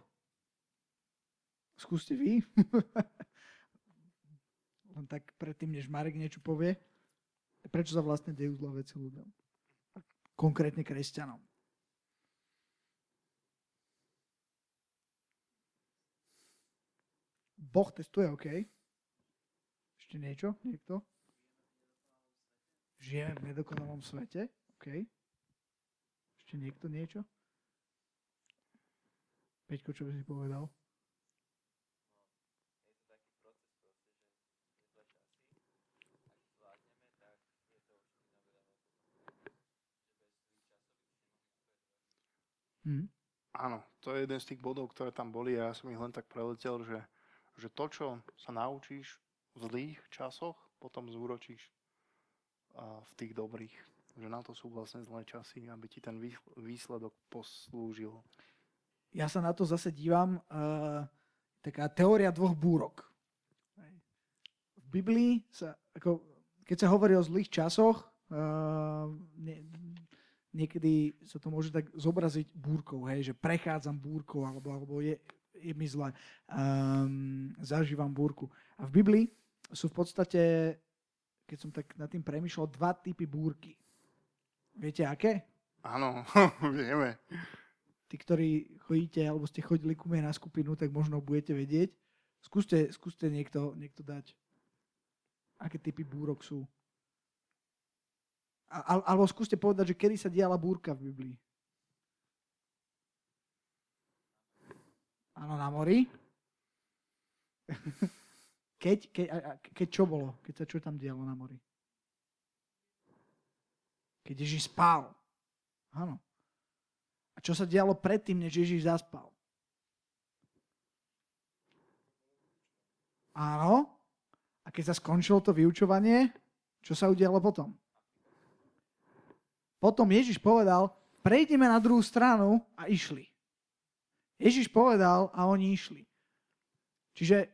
Skúste vy. Len tak predtým, než Marek niečo povie. Prečo sa vlastne dejú zlé veci ľuďom? Konkrétne kresťanom. Boh testuje, OK. Ešte niečo? Niekto? Žijeme v nedokonalom svete. OK. Ešte niekto niečo? Peťko, čo by si povedal? Hmm. Áno, to je jeden z tých bodov, ktoré tam boli a ja som ich len tak preletel, že, že to, čo sa naučíš v zlých časoch, potom zúročíš v tých dobrých. Že na to sú vlastne zlé časy, aby ti ten výsledok poslúžil. Ja sa na to zase dívam, uh, taká teória dvoch búrok. V Biblii sa, ako, keď sa hovorí o zlých časoch, uh, niekedy sa to môže tak zobraziť búrkou, hej, že prechádzam búrkou, alebo, alebo je, je mi zle, um, zažívam búrku. A v Biblii sú v podstate keď som tak nad tým premyšľal, dva typy búrky. Viete aké? Áno, vieme. Tí, ktorí chodíte, alebo ste chodili ku mne na skupinu, tak možno budete vedieť. Skúste, skúste niekto, niekto dať, aké typy búrok sú. A, alebo skúste povedať, že kedy sa diala búrka v Biblii. Áno, na mori. Keď, keď, keď čo bolo? Keď sa čo tam dialo na mori? Keď Ježiš spal. Áno. A čo sa dialo predtým, než Ježiš zaspal? Áno. A keď sa skončilo to vyučovanie, čo sa udialo potom? Potom Ježiš povedal, prejdeme na druhú stranu a išli. Ježiš povedal a oni išli. Čiže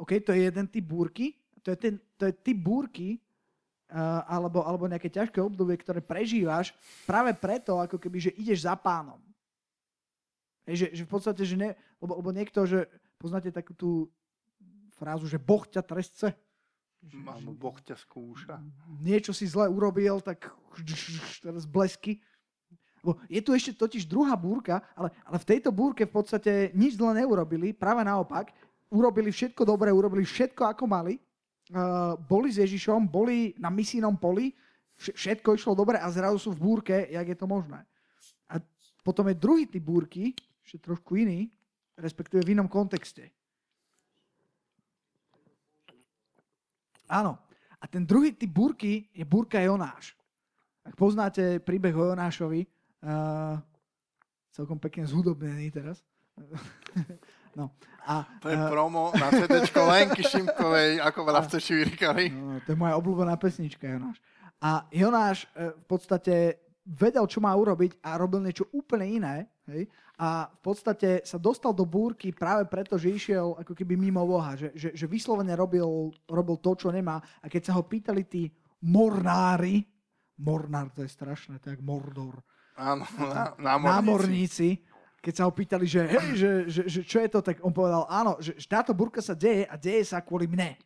OK, to je jeden typ búrky, to je, ten, to je typ búrky, uh, alebo, alebo nejaké ťažké obdobie, ktoré prežívaš práve preto, ako keby, že ideš za pánom. Hej, že, že v podstate, že ne, lebo, lebo niekto, že poznáte takú tú frázu, že Boh ťa trestce. Alebo Boh ťa skúša. Niečo si zle urobil, tak teraz blesky. Je tu ešte totiž druhá búrka, ale, ale v tejto búrke v podstate nič zle neurobili, práve naopak, urobili všetko dobre, urobili všetko ako mali, uh, boli s Ježišom, boli na misijnom poli, všetko išlo dobre a zrazu sú v búrke, jak je to možné. A potom je druhý typ búrky, ešte trošku iný, respektíve v inom kontexte. Áno. A ten druhý typ búrky je búrka Jonáš. Ak poznáte príbeh o Jonášovi, uh, celkom pekne zhudobnený teraz, No. A, to je uh, promo na CD Lenky Šimkovej, ako veľa chceš vyrikali. No, to je moja obľúbená pesnička, Jonáš. A Jonáš uh, v podstate vedel, čo má urobiť a robil niečo úplne iné. Hej? A v podstate sa dostal do búrky práve preto, že išiel ako keby mimo Boha. Že, že, že vyslovene robil, robil to, čo nemá. A keď sa ho pýtali tí mornári, mornár to je strašné, to je Mordor. Áno, námorníci. námorníci keď sa ho pýtali, že, hej, že, že, že čo je to, tak on povedal, áno, že, že táto burka sa deje a deje sa kvôli mne.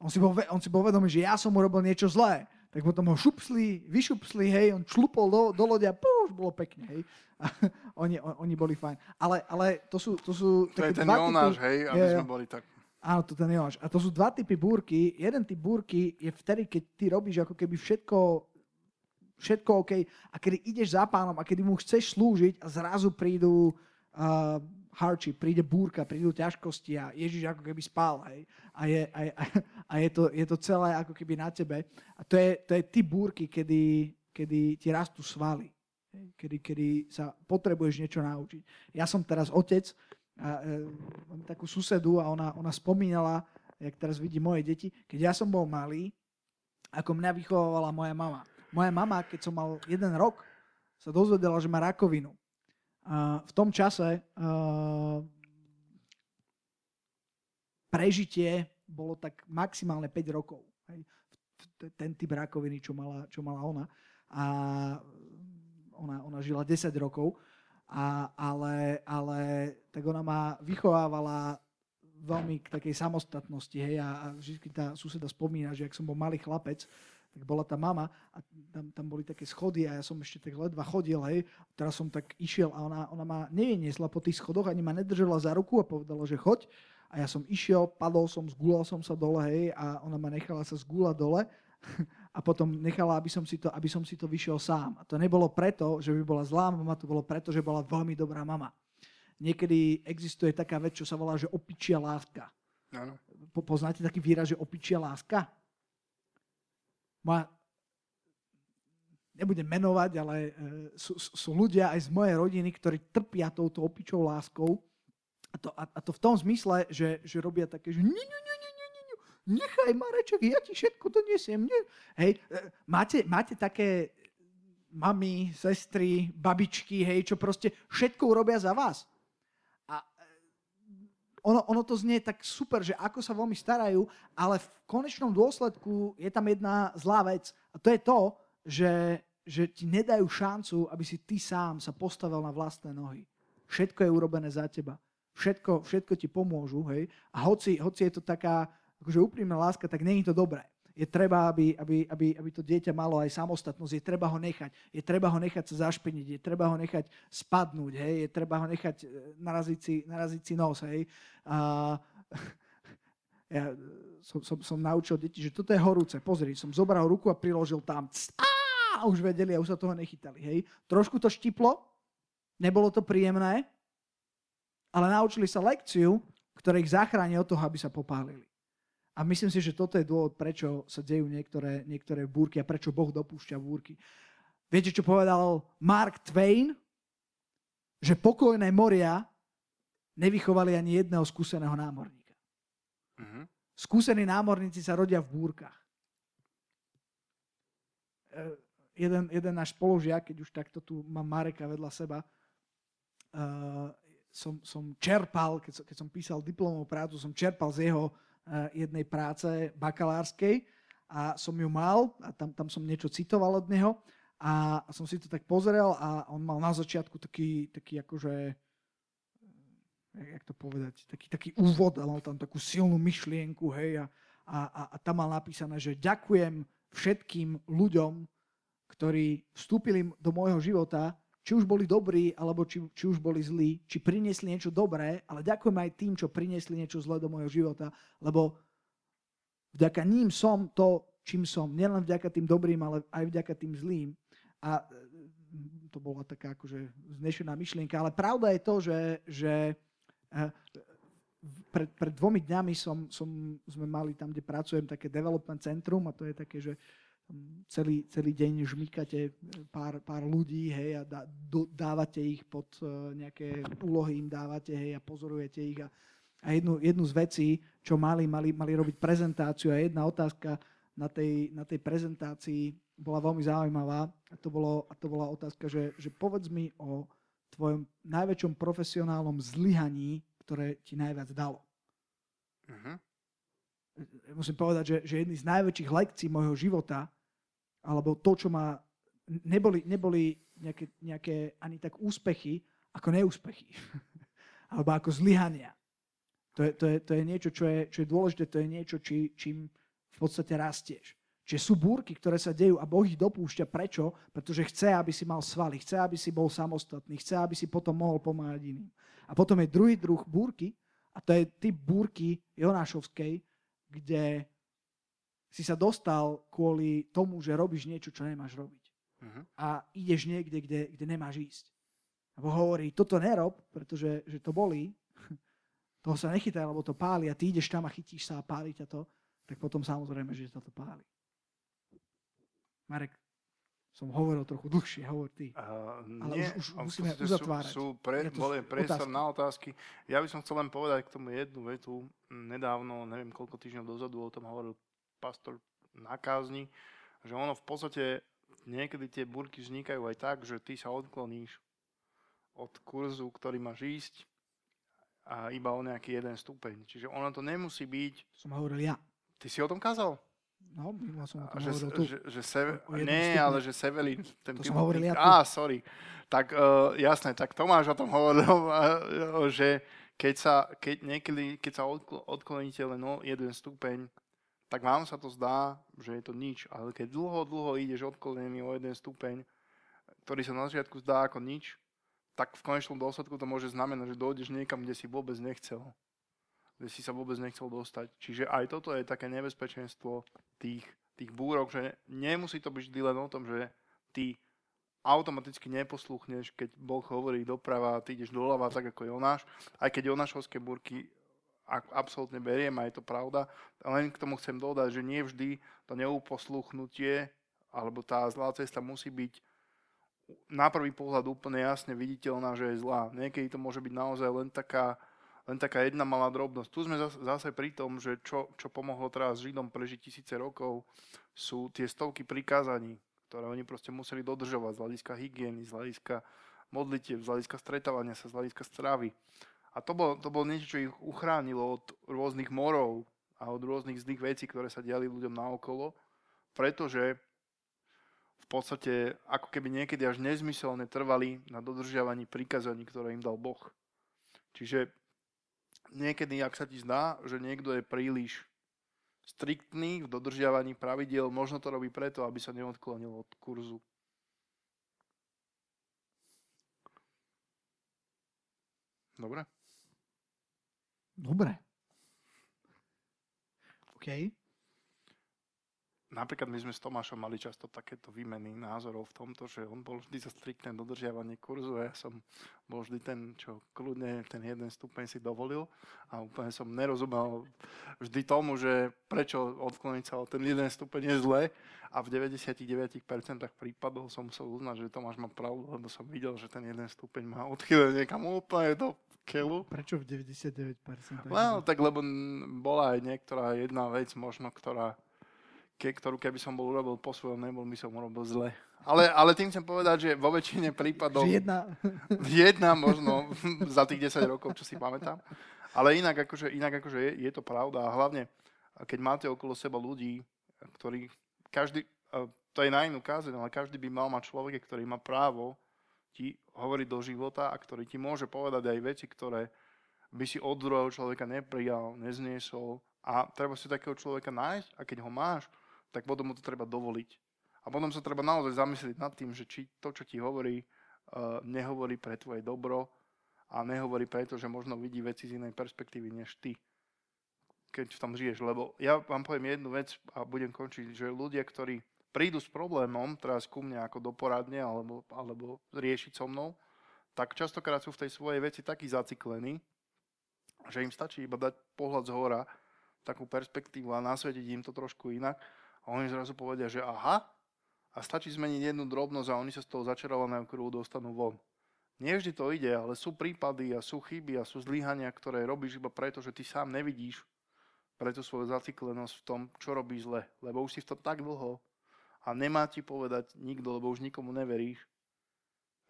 On si, bol, on si bol vedomý, že ja som urobil niečo zlé. Tak potom ho šupsli, vyšupsli, hej, on člupol do, do lode a pú, už bolo pekne, hej. A oni, on, oni boli fajn. Ale, ale to sú, to sú to je ten Jonáš, typy, hej, aby je, sme boli tak... Áno, to ten Jonáš. A to sú dva typy búrky. Jeden typ búrky je vtedy, keď ty robíš ako keby všetko všetko OK. A kedy ideš za pánom a kedy mu chceš slúžiť a zrazu prídu uh, hardship, príde búrka, prídu ťažkosti a Ježiš ako keby spal. Hej. A, je, a, a je, to, je to celé ako keby na tebe. A to je, to je ty búrky, kedy, kedy ti rastú svaly. Kedy, kedy sa potrebuješ niečo naučiť. Ja som teraz otec, a, e, mám takú susedu a ona, ona spomínala, jak teraz vidí moje deti, keď ja som bol malý, ako mňa vychovávala moja mama. Moja mama, keď som mal jeden rok, sa dozvedela, že má rakovinu. V tom čase uh, prežitie bolo tak maximálne 5 rokov. Hej. Ten typ rakoviny, čo mala, čo mala ona. A ona, ona žila 10 rokov. A, ale, ale tak ona ma vychovávala veľmi k takej samostatnosti. Hej, a, a vždy tá suseda spomína, že ak som bol malý chlapec, tak bola tá mama a tam, tam boli také schody a ja som ešte tak ledva chodil, hej. Teraz som tak išiel a ona, ona ma nevyniesla po tých schodoch, ani ma nedržala za ruku a povedala, že choď. A ja som išiel, padol som, zgúlal som sa dole, hej, a ona ma nechala sa zgúlať dole a potom nechala, aby som, si to, aby som si to vyšiel sám. A to nebolo preto, že by bola zlá mama, to bolo preto, že bola veľmi dobrá mama. Niekedy existuje taká vec, čo sa volá, že opičia láska. Po, poznáte taký výraz, že opičia láska? Ma nebudem menovať, ale e, sú, sú ľudia aj z mojej rodiny, ktorí trpia touto opičou láskou. A to, a, a to v tom zmysle, že, že robia také, že nie, nie, nie, nie, nie, nie, nechaj Mareček, ja ti všetko to nesiem. Nie. Hej, e, máte, máte také mami, sestry, babičky, hej, čo proste všetko urobia za vás ono, ono to znie tak super, že ako sa veľmi starajú, ale v konečnom dôsledku je tam jedna zlá vec. A to je to, že, že ti nedajú šancu, aby si ty sám sa postavil na vlastné nohy. Všetko je urobené za teba. Všetko, všetko ti pomôžu. Hej? A hoci, hoci je to taká akože úprimná láska, tak není to dobré je treba, aby, aby, aby, aby to dieťa malo aj samostatnosť, je treba ho nechať, je treba ho nechať sa zašpeniť, je treba ho nechať spadnúť, hej, je treba ho nechať e, naraziť si, naraziť si nos, hej. A, ja som, som, som naučil deti, že toto je horúce, pozri, som zobral ruku a priložil tam, a už vedeli a už sa toho nechytali, hej. Trošku to štiplo, nebolo to príjemné, ale naučili sa lekciu, ktorá ich zachráni od toho, aby sa popálili. A myslím si, že toto je dôvod, prečo sa dejú niektoré, niektoré búrky a prečo Boh dopúšťa búrky. Viete, čo povedal Mark Twain? Že pokojné moria nevychovali ani jedného skúseného námorníka. Uh-huh. Skúsení námorníci sa rodia v búrkach. Uh, jeden, jeden náš spolužiak, keď už takto tu mám Mareka vedľa seba, uh, som, som čerpal, keď som, keď som písal diplomovú prácu, som čerpal z jeho Eh, jednej práce bakalárskej a som ju mal a tam, tam som niečo citoval od neho a som si to tak pozrel a on mal na začiatku taký, taký akože eh, jak to povedať, taký, taký úvod a mal tam takú silnú myšlienku, hej, a, a, a tam mal napísané, že ďakujem všetkým ľuďom, ktorí vstúpili do môjho života či už boli dobrí, alebo či, či už boli zlí, či priniesli niečo dobré, ale ďakujem aj tým, čo priniesli niečo zlé do môjho života, lebo vďaka ním som to, čím som. Nielen vďaka tým dobrým, ale aj vďaka tým zlým. A e, to bola taká akože znešená myšlienka. Ale pravda je to, že, že e, pred, pred dvomi dňami som, som, sme mali tam, kde pracujem, také development centrum a to je také, že celý, celý deň žmykate pár, pár ľudí hej, a dá, do, dávate ich pod uh, nejaké úlohy, im dávate hej, a pozorujete ich. A, a jednu, jednu z vecí, čo mali, mali, mali robiť prezentáciu a jedna otázka na tej, na tej prezentácii bola veľmi zaujímavá a to, bolo, a to bola otázka, že, že povedz mi o tvojom najväčšom profesionálnom zlyhaní, ktoré ti najviac dalo. Uh-huh. Musím povedať, že, že jedný z najväčších lekcií môjho života alebo to, čo má, neboli, neboli nejaké, nejaké ani tak úspechy, ako neúspechy. alebo ako zlyhania. To je, to je, to je niečo, čo je, čo je dôležité, to je niečo, či, čím v podstate rastieš. Čiže sú búrky, ktoré sa dejú a Boh ich dopúšťa. Prečo? Pretože chce, aby si mal svaly, chce, aby si bol samostatný, chce, aby si potom mohol pomáhať iným. A potom je druhý druh búrky, a to je typ búrky Jonášovskej, kde si sa dostal kvôli tomu, že robíš niečo, čo nemáš robiť. Uh-huh. A ideš niekde, kde, kde nemáš ísť. A Boh hovorí, toto nerob, pretože že to bolí, toho sa nechytaj, lebo to páli a ty ideš tam a chytíš sa a páli ťa to, tak potom samozrejme, že sa to páli. Marek, som hovoril trochu dlhšie, hovor ty. Uh, Ale nie, už, už musíme uzatvárať. Sú, sú pre, boli priestor na otázky. Ja by som chcel len povedať k tomu jednu vetu. Nedávno, neviem koľko týždňov dozadu, o tom hovoril pastor na kázni, že ono v podstate niekedy tie burky vznikajú aj tak, že ty sa odkloníš od kurzu, ktorý máš ísť a iba o nejaký jeden stupeň. Čiže ono to nemusí byť... Som hovoril ja. Ty si o tom kázal? No, mimo som o tom že, hovoril tu. Že, že seve... Nie, stupni. ale že Sevelin... Ten To som hovoril ja tu. Á, sorry. Tak uh, jasné, tak Tomáš o tom hovoril, uh, že keď sa, keď niekedy, keď sa odkl- odkloníte len o jeden stupeň, tak vám sa to zdá, že je to nič. Ale keď dlho, dlho ideš odklonený o jeden stupeň, ktorý sa na začiatku zdá ako nič, tak v konečnom dôsledku to môže znamenať, že dojdeš niekam, kde si vôbec nechcel. Kde si sa vôbec nechcel dostať. Čiže aj toto je také nebezpečenstvo tých, tých búrok, že nemusí to byť vždy len o tom, že ty automaticky neposluchneš, keď Boh hovorí doprava a ty ideš doľava, tak ako Jonáš. Aj keď Jonášovské búrky absolútne beriem a je to pravda. Len k tomu chcem dodať, že nie vždy to neuposluchnutie alebo tá zlá cesta musí byť na prvý pohľad úplne jasne viditeľná, že je zlá. Niekedy to môže byť naozaj len taká, len taká jedna malá drobnosť. Tu sme zase, pri tom, že čo, čo pomohlo teraz Židom prežiť tisíce rokov, sú tie stovky prikázaní, ktoré oni proste museli dodržovať z hľadiska hygieny, z hľadiska modlitieb, z hľadiska stretávania sa, z hľadiska stravy. A to bolo, to bolo niečo, čo ich uchránilo od rôznych morov a od rôznych zlých vecí, ktoré sa diali ľuďom naokolo, pretože v podstate ako keby niekedy až nezmyselne trvali na dodržiavaní prikazaní, ktoré im dal Boh. Čiže niekedy, ak sa ti zdá, že niekto je príliš striktný v dodržiavaní pravidiel, možno to robí preto, aby sa neodklonil od kurzu. Dobre? Dobre. OK. Napríklad my sme s Tomášom mali často takéto výmeny názorov v tomto, že on bol vždy za striktné dodržiavanie kurzu a ja som bol vždy ten, čo kľudne ten jeden stupeň si dovolil a úplne som nerozumel vždy tomu, že prečo odkloniť sa o ten jeden stupeň je zle a v 99% prípadov som musel uznať, že Tomáš má pravdu, lebo som videl, že ten jeden stupeň má odchýlený niekam úplne do keľu. Prečo v 99%? No, tak lebo bola aj niektorá jedna vec možno, ktorá ke, ktorú keby som bol urobil po svojom, nebol by som urobil zle. Ale, ale tým chcem povedať, že vo väčšine prípadov, jedna... jedna možno za tých 10 rokov, čo si pamätám, ale inak akože, inak akože je, je to pravda. A hlavne, keď máte okolo seba ľudí, ktorí, každý, to je na inú kázeň, ale každý by mal mať človeka, ktorý má právo ti hovoriť do života a ktorý ti môže povedať aj veci, ktoré by si od druhého človeka neprijal, nezniesol. A treba si takého človeka nájsť a keď ho máš, tak potom mu to treba dovoliť. A potom sa treba naozaj zamyslieť nad tým, že či to, čo ti hovorí, uh, nehovorí pre tvoje dobro a nehovorí preto, že možno vidí veci z inej perspektívy než ty, keď v tom žiješ. Lebo ja vám poviem jednu vec a budem končiť, že ľudia, ktorí prídu s problémom, teraz ku mne ako do poradne alebo, alebo riešiť so mnou, tak častokrát sú v tej svojej veci takí zaciklení, že im stačí iba dať pohľad z hora, takú perspektívu a nasvetiť im to trošku inak a oni zrazu povedia, že aha, a stačí zmeniť jednu drobnosť a oni sa z toho začarovaného kruhu dostanú von. Nie vždy to ide, ale sú prípady a sú chyby a sú zlyhania, ktoré robíš iba preto, že ty sám nevidíš preto svoju zaciklenosť v tom, čo robíš zle. Lebo už si v tom tak dlho a nemá ti povedať nikto, lebo už nikomu neveríš,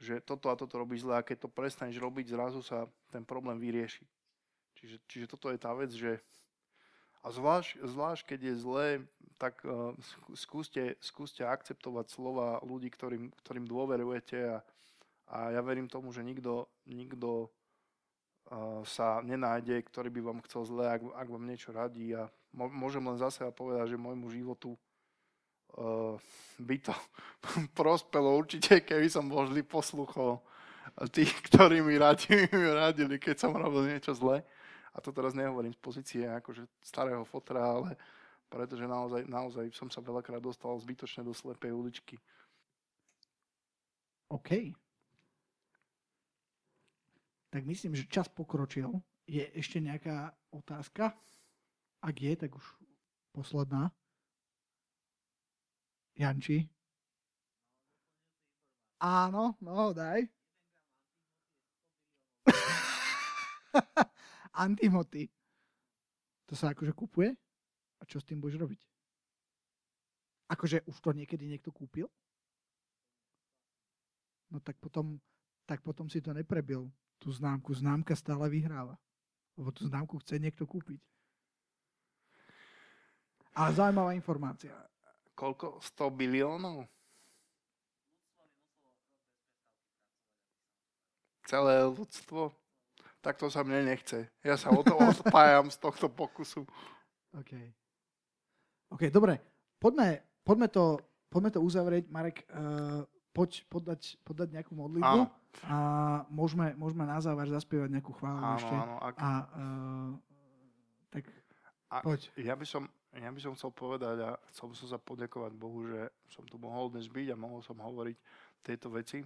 že toto a toto robíš zle a keď to prestaneš robiť, zrazu sa ten problém vyrieši. Čiže, čiže toto je tá vec, že a zvlášť, zvlášť keď je zlé, tak uh, skúste, skúste akceptovať slova ľudí, ktorým, ktorým dôverujete a, a ja verím tomu, že nikto, nikto uh, sa nenájde, ktorý by vám chcel zle, ak, ak vám niečo radí a môžem len zase povedať, že môjmu životu uh, by to prospelo určite, keby som bol vždy posluchol tých, ktorí mi radili, radili, keď som robil niečo zlé. A to teraz nehovorím z pozície akože starého fotra, ale pretože naozaj, naozaj som sa veľakrát dostal zbytočne do slepej uličky. OK. Tak myslím, že čas pokročil. Je ešte nejaká otázka? Ak je, tak už posledná. Janči? Áno, no daj. Antimoty. To sa akože kupuje? A čo s tým budeš robiť? Akože už to niekedy niekto kúpil? No tak potom, tak potom si to neprebil, tú známku. Známka stále vyhráva. lebo tú známku chce niekto kúpiť. Ale zaujímavá informácia. Koľko? 100 biliónov? Celé ľudstvo? Tak to sa mne nechce. Ja sa o to odpájam z tohto pokusu. OK. OK, dobre. Poďme, poďme, to, poďme to uzavrieť. Marek, uh, poď podať, podať nejakú modlitbu Áno. a môžeme, môžeme na záver zaspievať nejakú chválu Áno, ešte. áno. Ak, A uh, tak a, poď. ja, by som, ja by som chcel povedať a chcel by som sa poďakovať Bohu, že som tu mohol dnes byť a mohol som hovoriť tieto veci.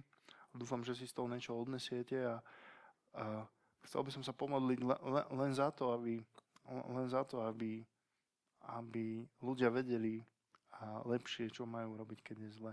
Dúfam, že si z toho niečo odnesiete a, a chcel by som sa pomodliť le, le, len za to, aby, len za to, aby, aby ľudia vedeli lepšie, čo majú robiť, keď je zle.